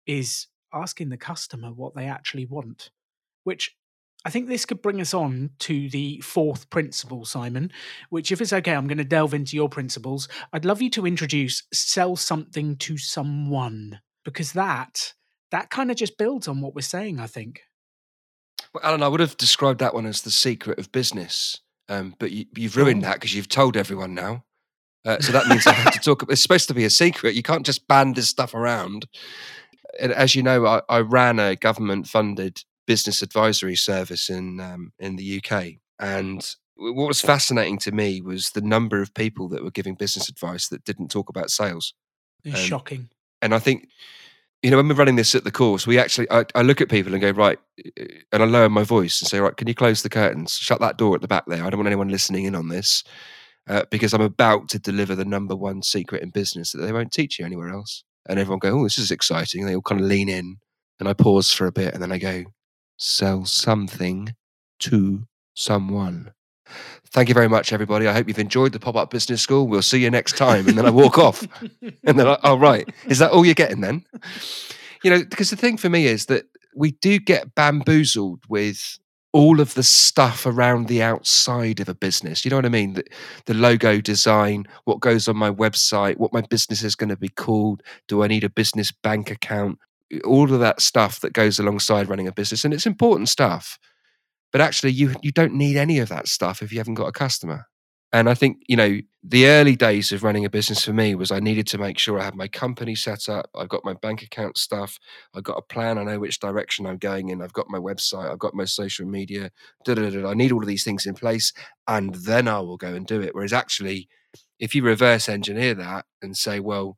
is asking the customer what they actually want, which I think this could bring us on to the fourth principle, Simon, which, if it's okay, I'm going to delve into your principles. I'd love you to introduce sell something to someone because that that kind of just builds on what we're saying, I think. Well, Alan, I would have described that one as the secret of business, um, but you, have ruined oh. that because you've told everyone now. Uh, so that means I have to talk. It's supposed to be a secret. You can't just band this stuff around. And as you know, I, I ran a government-funded business advisory service in um, in the UK, and what was fascinating to me was the number of people that were giving business advice that didn't talk about sales. It's um, shocking. And I think you know, when we're running this at the course, we actually, I, I, look at people and go, right, and I lower my voice and say, right, can you close the curtains? Shut that door at the back there. I don't want anyone listening in on this uh, because I'm about to deliver the number one secret in business that they won't teach you anywhere else. And everyone go, oh, this is exciting. And they all kind of lean in and I pause for a bit and then I go, sell something to someone. Thank you very much, everybody. I hope you've enjoyed the pop up business school. We'll see you next time. And then I walk off. And then, I, oh, right. Is that all you're getting then? You know, because the thing for me is that we do get bamboozled with all of the stuff around the outside of a business. You know what I mean? The, the logo design, what goes on my website, what my business is going to be called. Do I need a business bank account? All of that stuff that goes alongside running a business. And it's important stuff. But actually, you you don't need any of that stuff if you haven't got a customer. And I think, you know, the early days of running a business for me was I needed to make sure I had my company set up. I've got my bank account stuff. I've got a plan. I know which direction I'm going in. I've got my website. I've got my social media. Da, da, da, I need all of these things in place. And then I will go and do it. Whereas actually, if you reverse engineer that and say, well,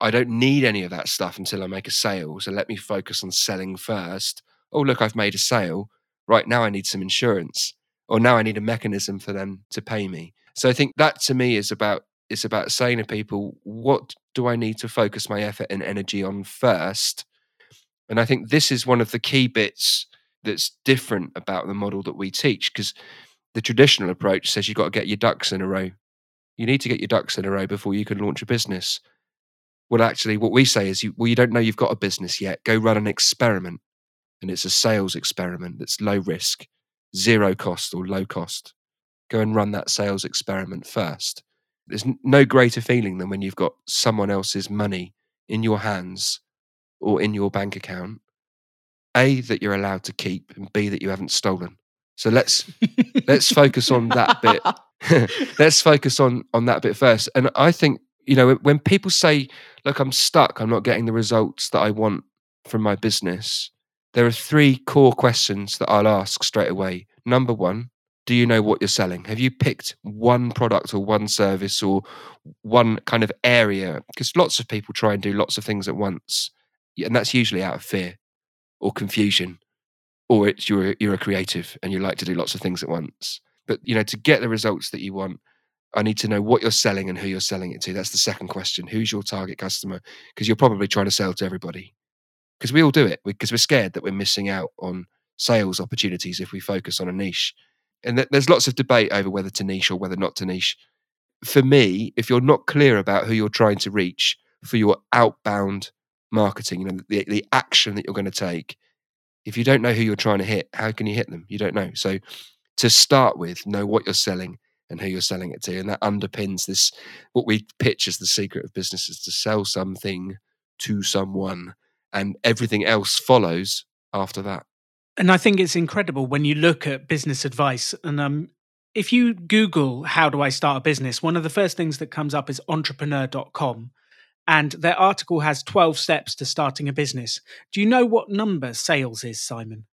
I don't need any of that stuff until I make a sale. So let me focus on selling first. Oh, look, I've made a sale right now I need some insurance or now I need a mechanism for them to pay me. So I think that to me is about it's about saying to people, what do I need to focus my effort and energy on first? And I think this is one of the key bits that's different about the model that we teach because the traditional approach says you've got to get your ducks in a row. You need to get your ducks in a row before you can launch a business. Well, actually, what we say is, you, well, you don't know you've got a business yet. Go run an experiment and it's a sales experiment that's low risk, zero cost or low cost, go and run that sales experiment first. There's no greater feeling than when you've got someone else's money in your hands or in your bank account. A, that you're allowed to keep, and B, that you haven't stolen. So let's let's focus on that bit. let's focus on on that bit first. And I think you know when people say, "Look, I'm stuck. I'm not getting the results that I want from my business," there are three core questions that I'll ask straight away. Number one, do you know what you're selling? Have you picked one product or one service or one kind of area? Because lots of people try and do lots of things at once, and that's usually out of fear or confusion, or it's you're you're a creative and you like to do lots of things at once. But you know, to get the results that you want, I need to know what you're selling and who you're selling it to. That's the second question. Who's your target customer? Because you're probably trying to sell to everybody. Because we all do it because we're scared that we're missing out on sales opportunities if we focus on a niche and th- there's lots of debate over whether to niche or whether not to niche. For me, if you're not clear about who you're trying to reach for your outbound marketing, you know, the, the action that you're going to take, if you don't know who you're trying to hit, how can you hit them? You don't know. So to start with, know what you're selling and who you're selling it to. And that underpins this, what we pitch as the secret of business is to sell something to someone and everything else follows after that. And I think it's incredible when you look at business advice. And um, if you Google, how do I start a business? One of the first things that comes up is entrepreneur.com. And their article has 12 steps to starting a business. Do you know what number sales is, Simon?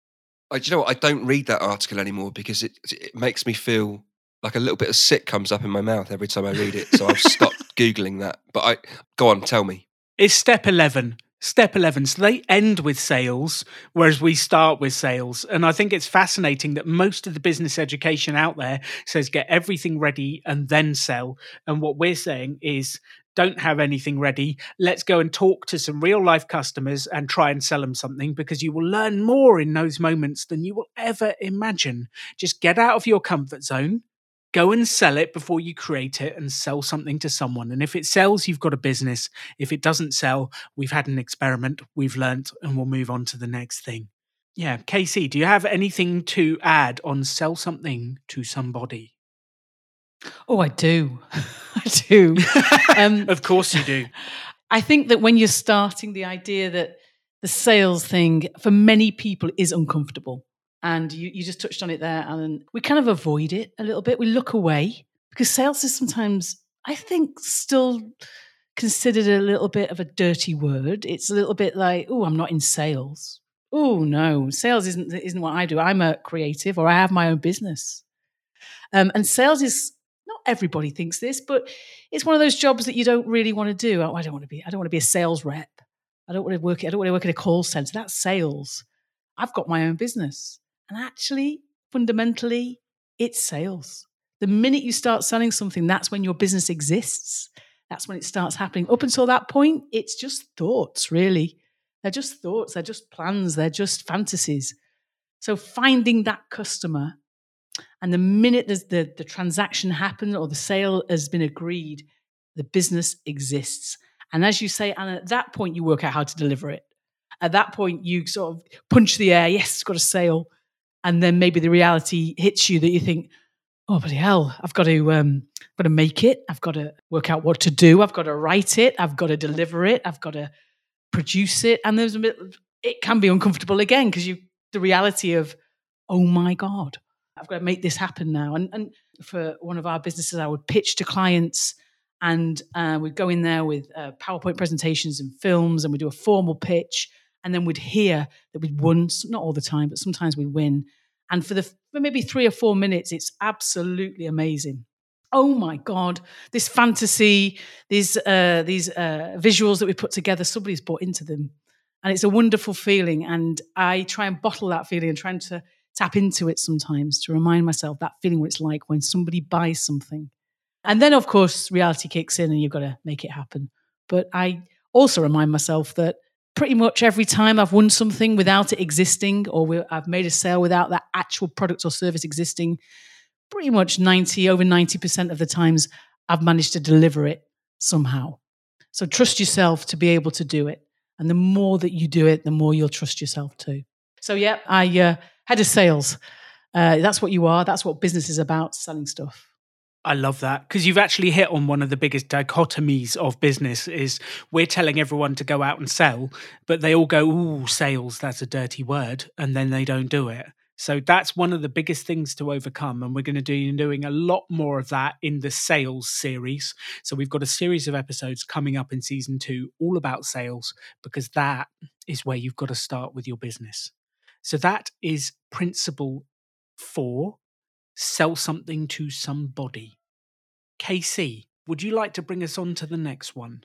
I, do you know what? I don't read that article anymore because it, it makes me feel like a little bit of sick comes up in my mouth every time I read it. So I've stopped Googling that. But I go on, tell me. It's step 11 Step 11. So they end with sales, whereas we start with sales. And I think it's fascinating that most of the business education out there says get everything ready and then sell. And what we're saying is don't have anything ready. Let's go and talk to some real life customers and try and sell them something because you will learn more in those moments than you will ever imagine. Just get out of your comfort zone, go and sell it before you create it and sell something to someone. And if it sells, you've got a business. If it doesn't sell, we've had an experiment, we've learnt, and we'll move on to the next thing. Yeah, Casey, do you have anything to add on sell something to somebody? Oh, I do. I do. Um, of course you do. I think that when you're starting, the idea that the sales thing for many people is uncomfortable. And you, you just touched on it there, Alan. We kind of avoid it a little bit. We look away because sales is sometimes, I think, still considered a little bit of a dirty word. It's a little bit like, oh, I'm not in sales. Oh no, sales isn't isn't what I do. I'm a creative, or I have my own business. Um, and sales is not everybody thinks this, but it's one of those jobs that you don't really want to do. Oh, I don't want to be. I don't want to be a sales rep. I don't want to work. I don't want to work in a call center. That's sales. I've got my own business. And actually, fundamentally, it's sales. The minute you start selling something, that's when your business exists. That's when it starts happening. Up until that point, it's just thoughts, really. They're just thoughts, they're just plans, they're just fantasies. So finding that customer, and the minute the, the transaction happened or the sale has been agreed, the business exists. And as you say, and at that point, you work out how to deliver it. At that point, you sort of punch the air. Yes, it's got a sale and then maybe the reality hits you that you think, oh bloody hell, I've got to um, got to make it. I've got to work out what to do. I've got to write it. I've got to deliver it. I've got to produce it. And there's a bit. It can be uncomfortable again because you the reality of, oh my god, I've got to make this happen now. And and for one of our businesses, I would pitch to clients. And uh, we'd go in there with uh, PowerPoint presentations and films, and we do a formal pitch and then we'd hear that we'd won not all the time but sometimes we'd win. And for the for maybe three or four minutes it's absolutely amazing. Oh my god this fantasy these uh, these uh, visuals that we put together somebody's bought into them. And it's a wonderful feeling and i try and bottle that feeling and trying to tap into it sometimes to remind myself that feeling what it's like when somebody buys something. And then of course reality kicks in and you've got to make it happen. But i also remind myself that pretty much every time I've won something without it existing, or I've made a sale without that actual product or service existing, pretty much 90, over 90% of the times I've managed to deliver it somehow. So trust yourself to be able to do it. And the more that you do it, the more you'll trust yourself too. So, yeah, I uh, head of sales. Uh, that's what you are. That's what business is about selling stuff. I love that because you've actually hit on one of the biggest dichotomies of business is we're telling everyone to go out and sell, but they all go, "Ooh, sales, that's a dirty word," and then they don't do it. So that's one of the biggest things to overcome. And we're going to be doing a lot more of that in the sales series. So we've got a series of episodes coming up in season two, all about sales, because that is where you've got to start with your business. So that is principle four sell something to somebody. KC, would you like to bring us on to the next one?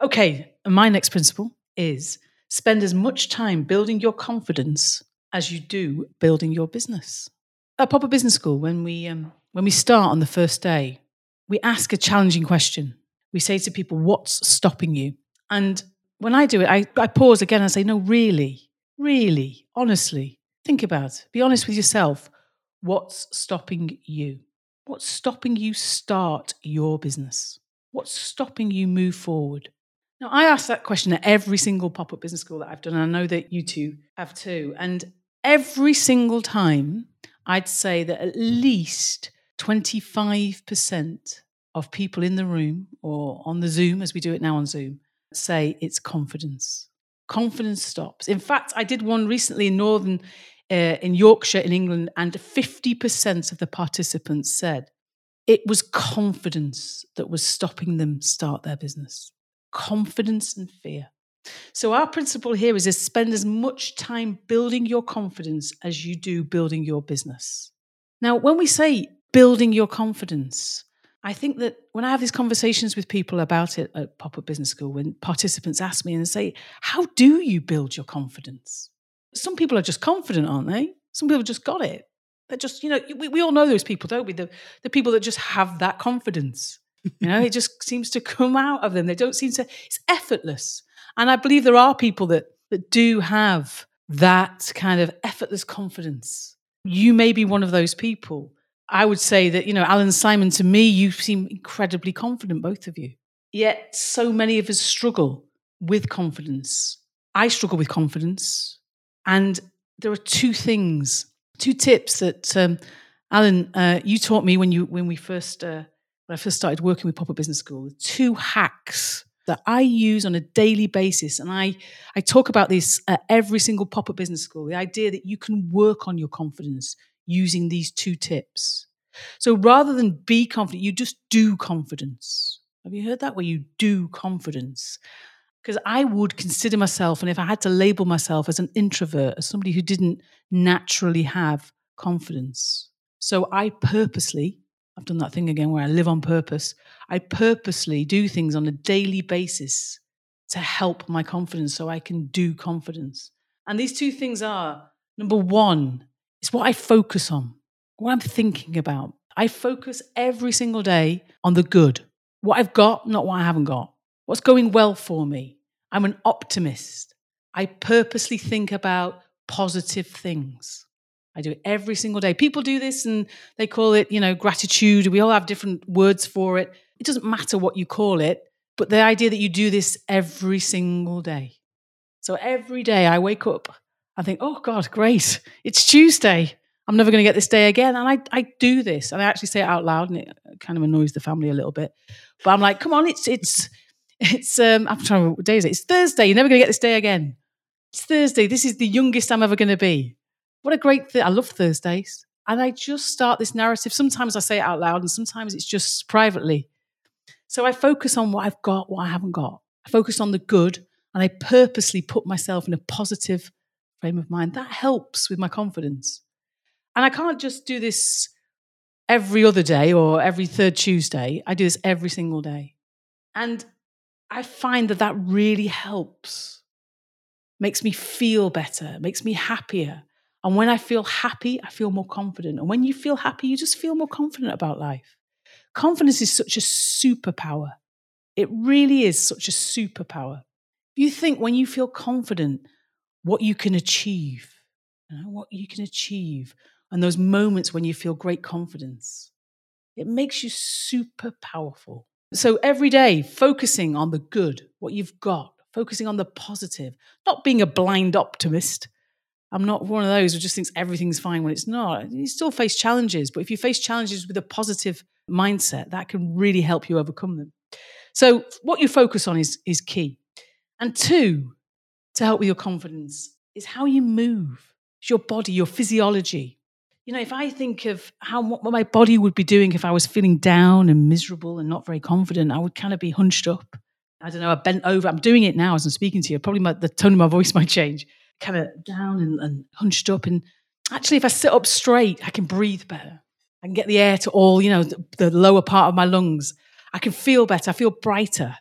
Okay, my next principle is spend as much time building your confidence as you do building your business. At Pop Up Business School, when we um, when we start on the first day, we ask a challenging question. We say to people, "What's stopping you?" And when I do it, I, I pause again and say, "No, really, really, honestly, think about it. Be honest with yourself. What's stopping you? What's stopping you start your business? What's stopping you move forward? Now, I ask that question at every single pop up business school that I've done, and I know that you two have too. And every single time, I'd say that at least 25% of people in the room or on the Zoom, as we do it now on Zoom, say it's confidence. Confidence stops. In fact, I did one recently in Northern, uh, in Yorkshire, in England, and 50% of the participants said it was confidence that was stopping them start their business. Confidence and fear. So, our principle here is to spend as much time building your confidence as you do building your business. Now, when we say building your confidence, I think that when I have these conversations with people about it at Pop Up Business School, when participants ask me and say, How do you build your confidence? Some people are just confident, aren't they? Some people just got it. They're just, you know, we, we all know those people, don't we? The, the people that just have that confidence. You know, it just seems to come out of them. They don't seem to, it's effortless. And I believe there are people that, that do have that kind of effortless confidence. You may be one of those people. I would say that, you know, Alan Simon, to me, you seem incredibly confident, both of you. Yet so many of us struggle with confidence. I struggle with confidence. And there are two things, two tips that um, Alan, uh, you taught me when you when we first uh, when I first started working with Pop Up Business School. Two hacks that I use on a daily basis. And I, I talk about this at every single pop up business school the idea that you can work on your confidence using these two tips. So rather than be confident, you just do confidence. Have you heard that? Where you do confidence. Because I would consider myself, and if I had to label myself as an introvert, as somebody who didn't naturally have confidence. So I purposely I've done that thing again where I live on purpose. I purposely do things on a daily basis to help my confidence so I can do confidence. And these two things are number one, it's what I focus on, what I'm thinking about. I focus every single day on the good, what I've got, not what I haven't got, what's going well for me. I'm an optimist. I purposely think about positive things. I do it every single day. People do this and they call it, you know, gratitude. We all have different words for it. It doesn't matter what you call it, but the idea that you do this every single day. So every day I wake up, I think, oh God, great. It's Tuesday. I'm never going to get this day again. And I, I do this. And I actually say it out loud and it kind of annoys the family a little bit. But I'm like, come on, it's, it's, it's, um, I'm trying to remember what day is it? It's Thursday. You're never going to get this day again. It's Thursday. This is the youngest I'm ever going to be. What a great thing. I love Thursdays. And I just start this narrative. Sometimes I say it out loud and sometimes it's just privately. So I focus on what I've got, what I haven't got. I focus on the good and I purposely put myself in a positive frame of mind. That helps with my confidence. And I can't just do this every other day or every third Tuesday. I do this every single day. And I find that that really helps, makes me feel better, makes me happier. And when I feel happy, I feel more confident. And when you feel happy, you just feel more confident about life. Confidence is such a superpower. It really is such a superpower. You think when you feel confident, what you can achieve, you know, what you can achieve, and those moments when you feel great confidence, it makes you super powerful. So every day, focusing on the good, what you've got, focusing on the positive, not being a blind optimist, I'm not one of those who just thinks everything's fine when it's not. You still face challenges, but if you face challenges with a positive mindset, that can really help you overcome them. So, what you focus on is, is key. And two, to help with your confidence, is how you move. It's your body, your physiology. You know, if I think of how what my body would be doing if I was feeling down and miserable and not very confident, I would kind of be hunched up. I don't know, I bent over. I'm doing it now as I'm speaking to you. Probably my, the tone of my voice might change kind of down and, and hunched up. And actually, if I sit up straight, I can breathe better. I can get the air to all, you know, the, the lower part of my lungs. I can feel better. I feel brighter.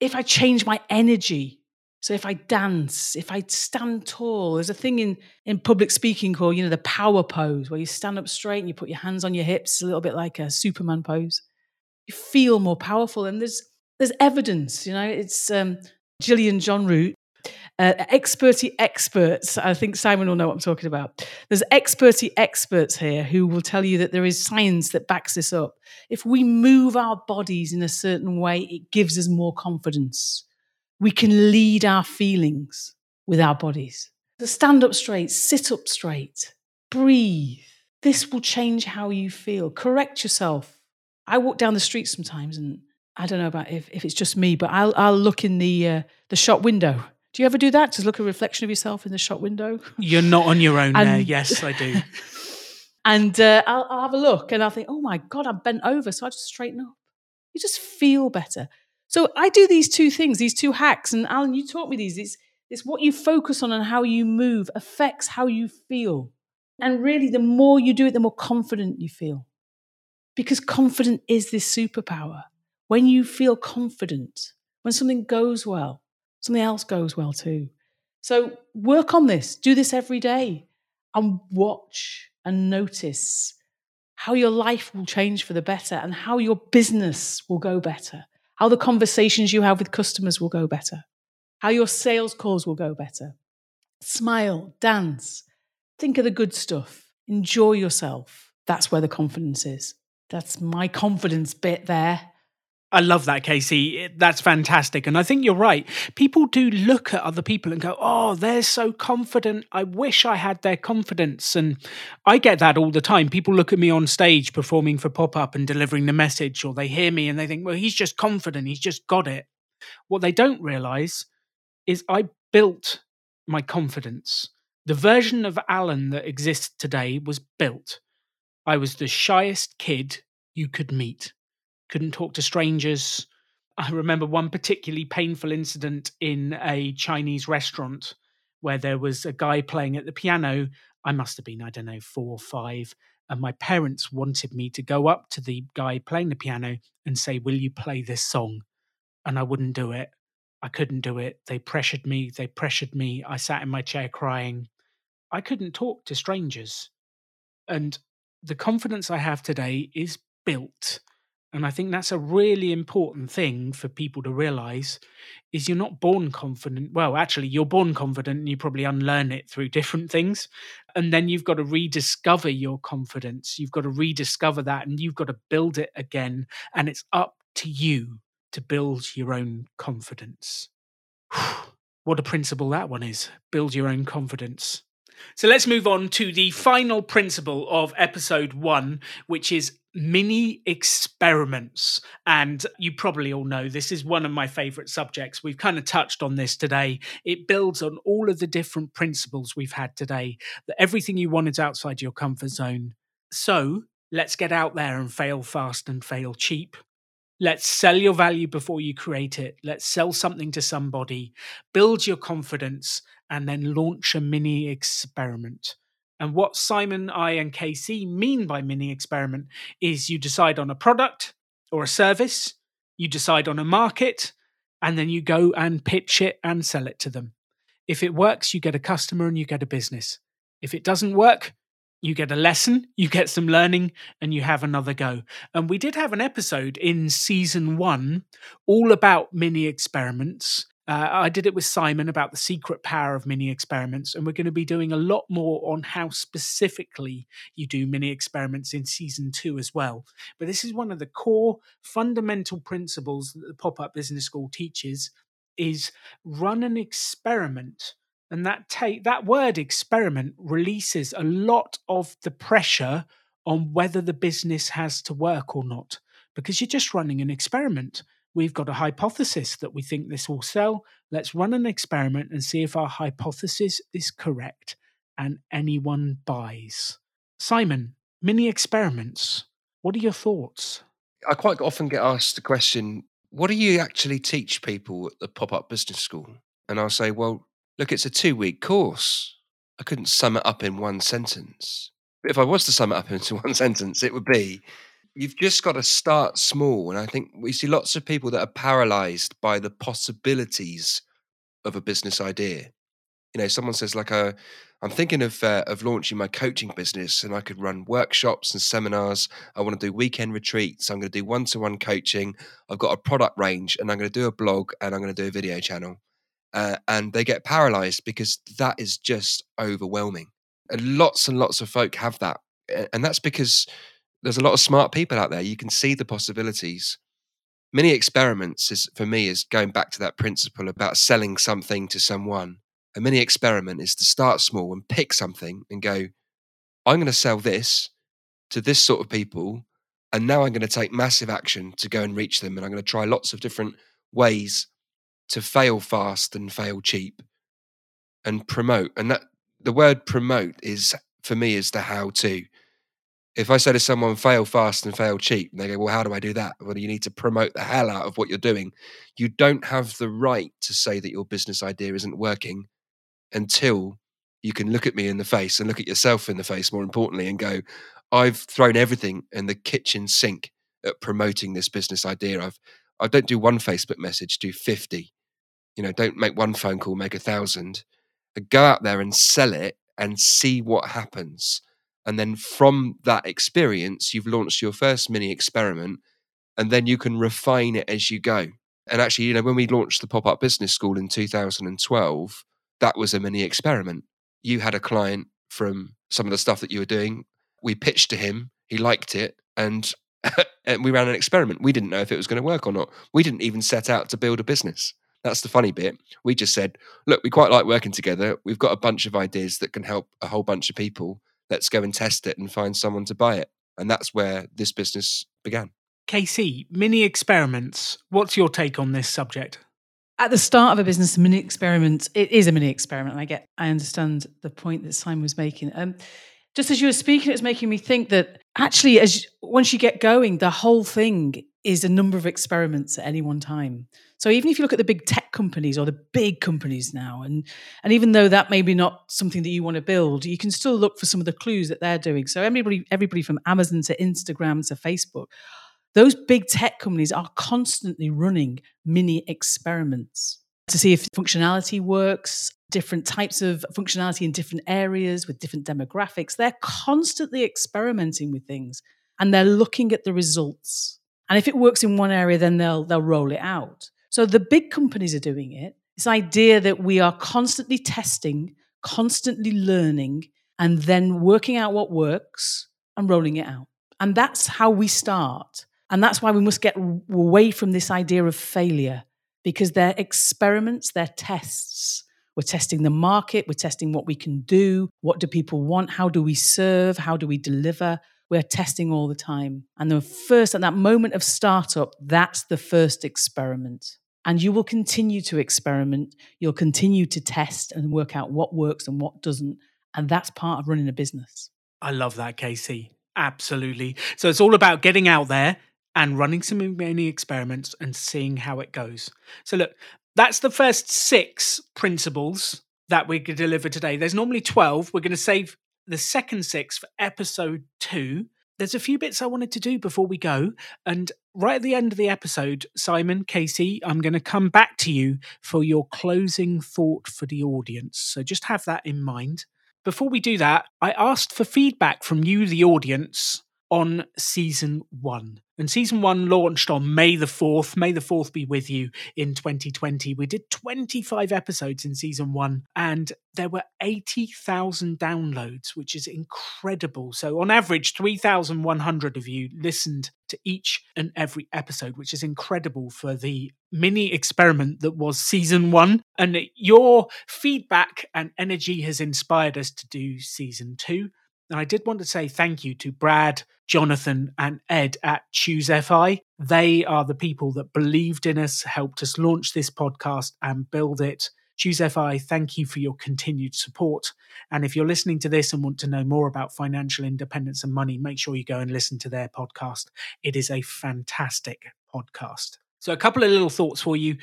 If I change my energy, so if I dance, if I stand tall, there's a thing in, in public speaking called, you know, the power pose, where you stand up straight and you put your hands on your hips, a little bit like a Superman pose. You feel more powerful. And there's there's evidence, you know, it's um, Jillian John Root uh, experty experts. I think Simon will know what I'm talking about. There's experty experts here who will tell you that there is science that backs this up. If we move our bodies in a certain way, it gives us more confidence. We can lead our feelings with our bodies. So stand up straight, sit up straight, breathe. This will change how you feel. Correct yourself. I walk down the street sometimes and I don't know about if, if it's just me, but I'll, I'll look in the, uh, the shop window do you ever do that? Just look at a reflection of yourself in the shop window? You're not on your own and, there. Yes, I do. and uh, I'll, I'll, have a look and I'll think, oh my God, I'm bent over. So I just straighten up. You just feel better. So I do these two things, these two hacks. And Alan, you taught me these. It's, it's what you focus on and how you move affects how you feel. And really, the more you do it, the more confident you feel. Because confident is this superpower. When you feel confident, when something goes well, something else goes well too. So work on this, do this every day, and watch and notice how your life will change for the better and how your business will go better, how the conversations you have with customers will go better, how your sales calls will go better. Smile, dance, think of the good stuff, enjoy yourself. That's where the confidence is. That's my confidence bit there. I love that, Casey. That's fantastic. And I think you're right. People do look at other people and go, oh, they're so confident. I wish I had their confidence. And I get that all the time. People look at me on stage performing for pop up and delivering the message, or they hear me and they think, well, he's just confident. He's just got it. What they don't realize is I built my confidence. The version of Alan that exists today was built. I was the shyest kid you could meet couldn't talk to strangers. I remember one particularly painful incident in a Chinese restaurant where there was a guy playing at the piano. I must have been, I don't know, four or five. And my parents wanted me to go up to the guy playing the piano and say, Will you play this song? And I wouldn't do it. I couldn't do it. They pressured me. They pressured me. I sat in my chair crying. I couldn't talk to strangers. And the confidence I have today is built and I think that's a really important thing for people to realize is you're not born confident. Well, actually, you're born confident and you probably unlearn it through different things. And then you've got to rediscover your confidence. You've got to rediscover that and you've got to build it again. And it's up to you to build your own confidence. what a principle that one is. Build your own confidence. So let's move on to the final principle of episode one, which is mini experiments. And you probably all know this is one of my favorite subjects. We've kind of touched on this today. It builds on all of the different principles we've had today, that everything you want is outside your comfort zone. So let's get out there and fail fast and fail cheap. Let's sell your value before you create it. Let's sell something to somebody, build your confidence, and then launch a mini experiment. And what Simon, I, and KC mean by mini experiment is you decide on a product or a service, you decide on a market, and then you go and pitch it and sell it to them. If it works, you get a customer and you get a business. If it doesn't work, you get a lesson, you get some learning, and you have another go. And we did have an episode in season one all about mini experiments. Uh, I did it with Simon about the secret power of mini experiments, and we're going to be doing a lot more on how specifically you do mini experiments in season two as well. But this is one of the core fundamental principles that the Pop Up Business School teaches: is run an experiment And that take that word experiment releases a lot of the pressure on whether the business has to work or not, because you're just running an experiment. We've got a hypothesis that we think this will sell. Let's run an experiment and see if our hypothesis is correct and anyone buys. Simon, mini experiments. What are your thoughts? I quite often get asked the question, what do you actually teach people at the pop up business school? And I'll say, well, look, it's a two week course. I couldn't sum it up in one sentence. But if I was to sum it up into one sentence, it would be you've just got to start small. And I think we see lots of people that are paralyzed by the possibilities of a business idea. You know, someone says, like, uh, I'm thinking of uh, of launching my coaching business, and I could run workshops and seminars. I want to do weekend retreats. I'm going to do one to one coaching. I've got a product range, and I'm going to do a blog, and I'm going to do a video channel uh, and they get paralyzed because that is just overwhelming. And lots and lots of folk have that, and that's because there's a lot of smart people out there. You can see the possibilities. Many experiments is for me is going back to that principle about selling something to someone. A mini experiment is to start small and pick something and go, I'm going to sell this to this sort of people. And now I'm going to take massive action to go and reach them. And I'm going to try lots of different ways to fail fast and fail cheap and promote. And that the word promote is for me is the how to. If I say to someone fail fast and fail cheap, and they go, Well, how do I do that? Well, you need to promote the hell out of what you're doing. You don't have the right to say that your business idea isn't working until you can look at me in the face and look at yourself in the face, more importantly, and go, I've thrown everything in the kitchen sink at promoting this business idea. I've I don't do one Facebook message, do 50 you know, don't make one phone call, make a thousand. Go out there and sell it and see what happens. And then from that experience, you've launched your first mini experiment, and then you can refine it as you go. And actually, you know, when we launched the pop up business school in 2012, that was a mini experiment. You had a client from some of the stuff that you were doing. We pitched to him, he liked it, and and we ran an experiment. We didn't know if it was going to work or not. We didn't even set out to build a business. That's the funny bit. We just said, look, we quite like working together. We've got a bunch of ideas that can help a whole bunch of people. Let's go and test it and find someone to buy it. And that's where this business began. KC, mini experiments. What's your take on this subject? At the start of a business, mini experiment, it is a mini experiment. I get, I understand the point that Simon was making. Um, just as you were speaking, it was making me think that actually, as once you get going, the whole thing is a number of experiments at any one time. So even if you look at the big tech companies or the big companies now, and and even though that may be not something that you want to build, you can still look for some of the clues that they're doing. So everybody, everybody from Amazon to Instagram to Facebook, those big tech companies are constantly running mini experiments to see if functionality works, different types of functionality in different areas with different demographics. They're constantly experimenting with things and they're looking at the results. And if it works in one area, then they'll they'll roll it out. So the big companies are doing it. This idea that we are constantly testing, constantly learning, and then working out what works and rolling it out. And that's how we start. And that's why we must get away from this idea of failure because they're experiments, they're tests. We're testing the market, we're testing what we can do, what do people want, how do we serve, how do we deliver. We're testing all the time. And the first, at that moment of startup, that's the first experiment. And you will continue to experiment. You'll continue to test and work out what works and what doesn't. And that's part of running a business. I love that, Casey. Absolutely. So it's all about getting out there and running some many experiments and seeing how it goes. So, look, that's the first six principles that we could deliver today. There's normally 12. We're going to save the second six for episode two there's a few bits I wanted to do before we go. And right at the end of the episode, Simon, Casey, I'm going to come back to you for your closing thought for the audience. So just have that in mind. Before we do that, I asked for feedback from you, the audience, on season one. And season one launched on May the 4th. May the 4th be with you in 2020. We did 25 episodes in season one, and there were 80,000 downloads, which is incredible. So, on average, 3,100 of you listened to each and every episode, which is incredible for the mini experiment that was season one. And your feedback and energy has inspired us to do season two. And I did want to say thank you to Brad, Jonathan, and Ed at Choose FI. They are the people that believed in us, helped us launch this podcast and build it. Choose FI, thank you for your continued support. And if you're listening to this and want to know more about financial independence and money, make sure you go and listen to their podcast. It is a fantastic podcast. So, a couple of little thoughts for you.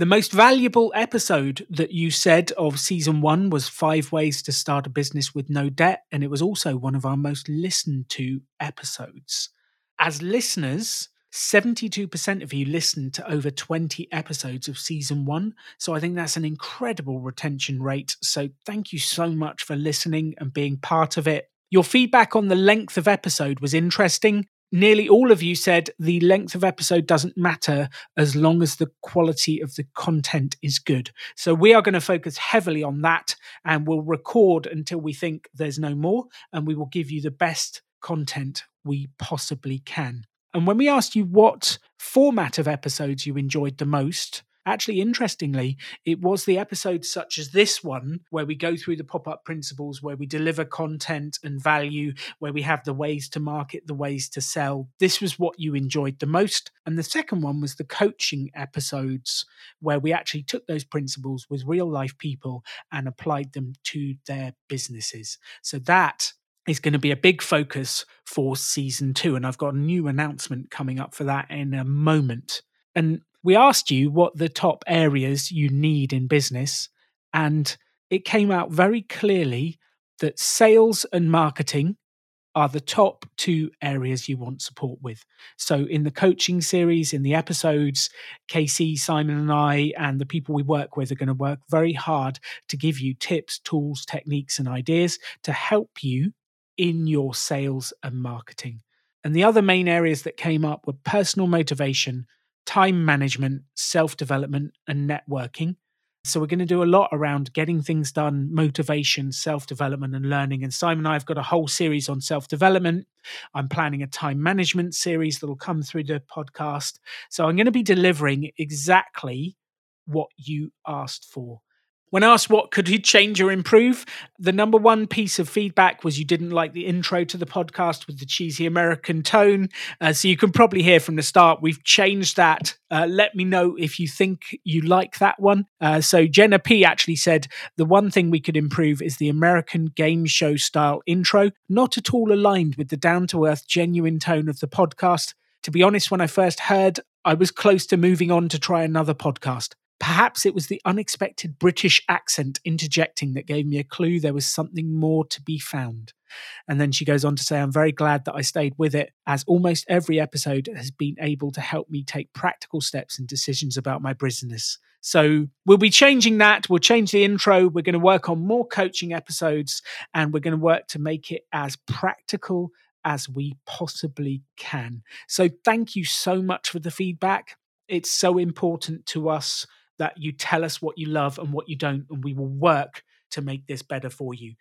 The most valuable episode that you said of season one was Five Ways to Start a Business with No Debt. And it was also one of our most listened to episodes. As listeners, 72% of you listened to over 20 episodes of season one. So I think that's an incredible retention rate. So thank you so much for listening and being part of it. Your feedback on the length of episode was interesting nearly all of you said the length of episode doesn't matter as long as the quality of the content is good. So we are going to focus heavily on that and we'll record until we think there's no more and we will give you the best content we possibly can. And when we asked you what format of episodes you enjoyed the most, Actually, interestingly, it was the episodes such as this one where we go through the pop up principles, where we deliver content and value, where we have the ways to market, the ways to sell. This was what you enjoyed the most. And the second one was the coaching episodes, where we actually took those principles with real life people and applied them to their businesses. So that is going to be a big focus for season two. And I've got a new announcement coming up for that in a moment. And we asked you what the top areas you need in business, and it came out very clearly that sales and marketing are the top two areas you want support with. So, in the coaching series, in the episodes, Casey, Simon, and I, and the people we work with are going to work very hard to give you tips, tools, techniques, and ideas to help you in your sales and marketing. And the other main areas that came up were personal motivation, time management, self development, and networking. So, we're going to do a lot around getting things done, motivation, self development, and learning. And Simon and I have got a whole series on self development. I'm planning a time management series that will come through the podcast. So, I'm going to be delivering exactly what you asked for. When asked what could you change or improve, the number one piece of feedback was you didn't like the intro to the podcast with the cheesy American tone. Uh, so you can probably hear from the start we've changed that. Uh, let me know if you think you like that one. Uh, so Jenna P actually said the one thing we could improve is the American game show style intro, not at all aligned with the down to earth, genuine tone of the podcast. To be honest, when I first heard, I was close to moving on to try another podcast. Perhaps it was the unexpected British accent interjecting that gave me a clue there was something more to be found. And then she goes on to say, I'm very glad that I stayed with it, as almost every episode has been able to help me take practical steps and decisions about my business. So we'll be changing that. We'll change the intro. We're going to work on more coaching episodes and we're going to work to make it as practical as we possibly can. So thank you so much for the feedback. It's so important to us that you tell us what you love and what you don't, and we will work to make this better for you.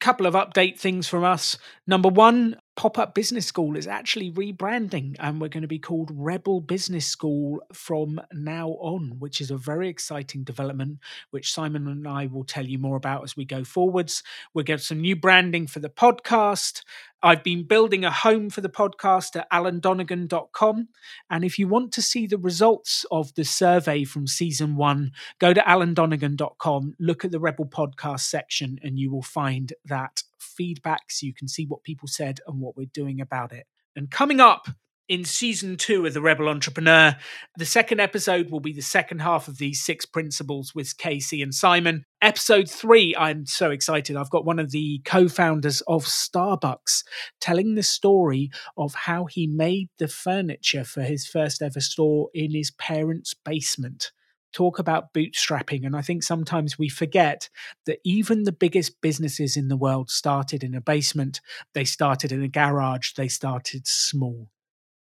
A Couple of update things from us. Number one, Pop Up Business School is actually rebranding, and we're going to be called Rebel Business School from now on, which is a very exciting development, which Simon and I will tell you more about as we go forwards. We'll get some new branding for the podcast. I've been building a home for the podcast at alandonegan.com. And if you want to see the results of the survey from season one, go to alandonegan.com, look at the Rebel podcast section, and you will find that feedback so you can see what people said and what we're doing about it. And coming up in season two of The Rebel Entrepreneur. The second episode will be the second half of these six principles with Casey and Simon. Episode three, I'm so excited. I've got one of the co founders of Starbucks telling the story of how he made the furniture for his first ever store in his parents' basement. talk about bootstrapping. And I think sometimes we forget that even the biggest businesses in the world started in a basement, they started in a garage, they started small.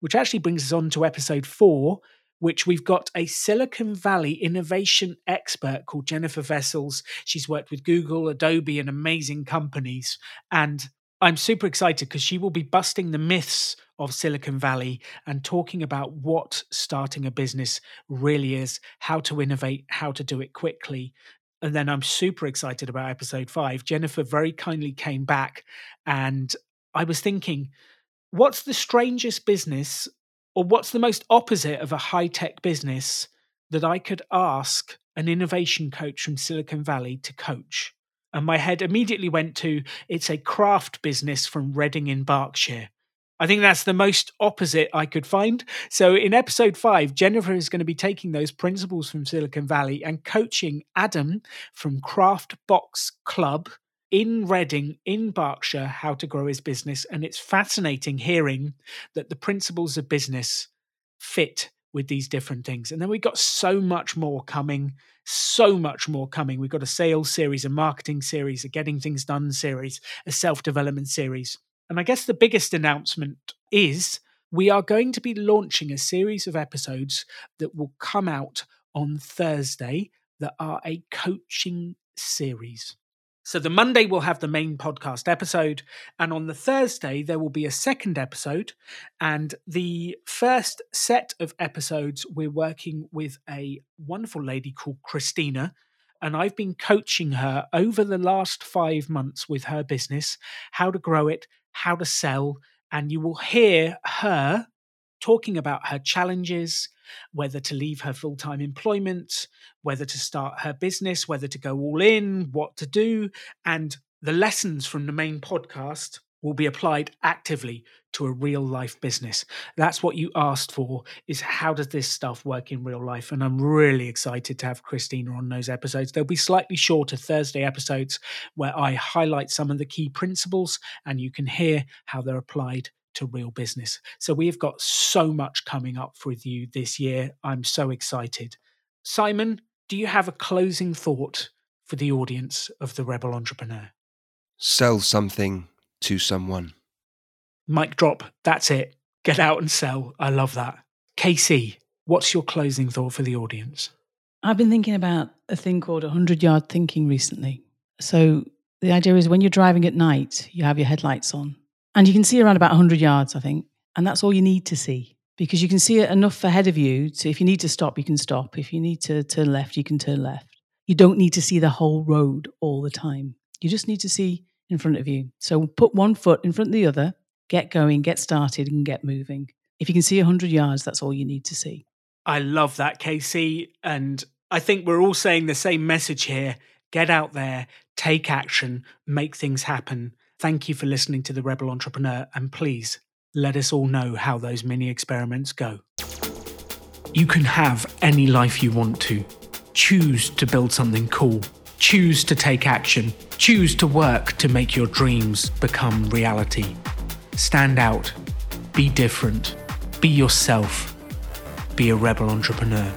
Which actually brings us on to episode four, which we've got a Silicon Valley innovation expert called Jennifer Vessels. She's worked with Google, Adobe, and amazing companies. And I'm super excited because she will be busting the myths of Silicon Valley and talking about what starting a business really is, how to innovate, how to do it quickly. And then I'm super excited about episode five. Jennifer very kindly came back, and I was thinking, what's the strangest business or what's the most opposite of a high tech business that I could ask an innovation coach from Silicon Valley to coach? And my head immediately went to it's a craft business from Reading in Berkshire. I think that's the most opposite I could find. So, in episode five, Jennifer is going to be taking those principles from Silicon Valley and coaching Adam from Craft Box Club in Reading, in Berkshire, how to grow his business. And it's fascinating hearing that the principles of business fit with these different things. And then we've got so much more coming, so much more coming. We've got a sales series, a marketing series, a getting things done series, a self development series. And I guess the biggest announcement is we are going to be launching a series of episodes that will come out on Thursday that are a coaching series. So the Monday we'll have the main podcast episode, and on the Thursday there will be a second episode. And the first set of episodes, we're working with a wonderful lady called Christina, and I've been coaching her over the last five months with her business, how to grow it, how to sell, and you will hear her talking about her challenges, whether to leave her full time employment, whether to start her business, whether to go all in, what to do. And the lessons from the main podcast will be applied actively to a real life business. That's what you asked for is how does this stuff work in real life? And I'm really excited to have Christina on those episodes. They'll be slightly shorter Thursday episodes where I highlight some of the key principles and you can hear how they're applied to real business. So we have got so much coming up with you this year. I'm so excited. Simon, do you have a closing thought for the audience of The Rebel Entrepreneur? Sell something to someone. Mic drop. That's it. Get out and sell. I love that. Casey, what's your closing thought for the audience? I've been thinking about a thing called 100 yard thinking recently. So the idea is when you're driving at night, you have your headlights on and you can see around about 100 yards, I think. And that's all you need to see because you can see it enough ahead of you. To, if you need to stop, you can stop. If you need to turn left, you can turn left. You don't need to see the whole road all the time. You just need to see in front of you. So put one foot in front of the other, get going, get started, and get moving. If you can see 100 yards, that's all you need to see. I love that, Casey. And I think we're all saying the same message here get out there, take action, make things happen. Thank you for listening to The Rebel Entrepreneur, and please let us all know how those mini experiments go. You can have any life you want to. Choose to build something cool. Choose to take action. Choose to work to make your dreams become reality. Stand out. Be different. Be yourself. Be a rebel entrepreneur.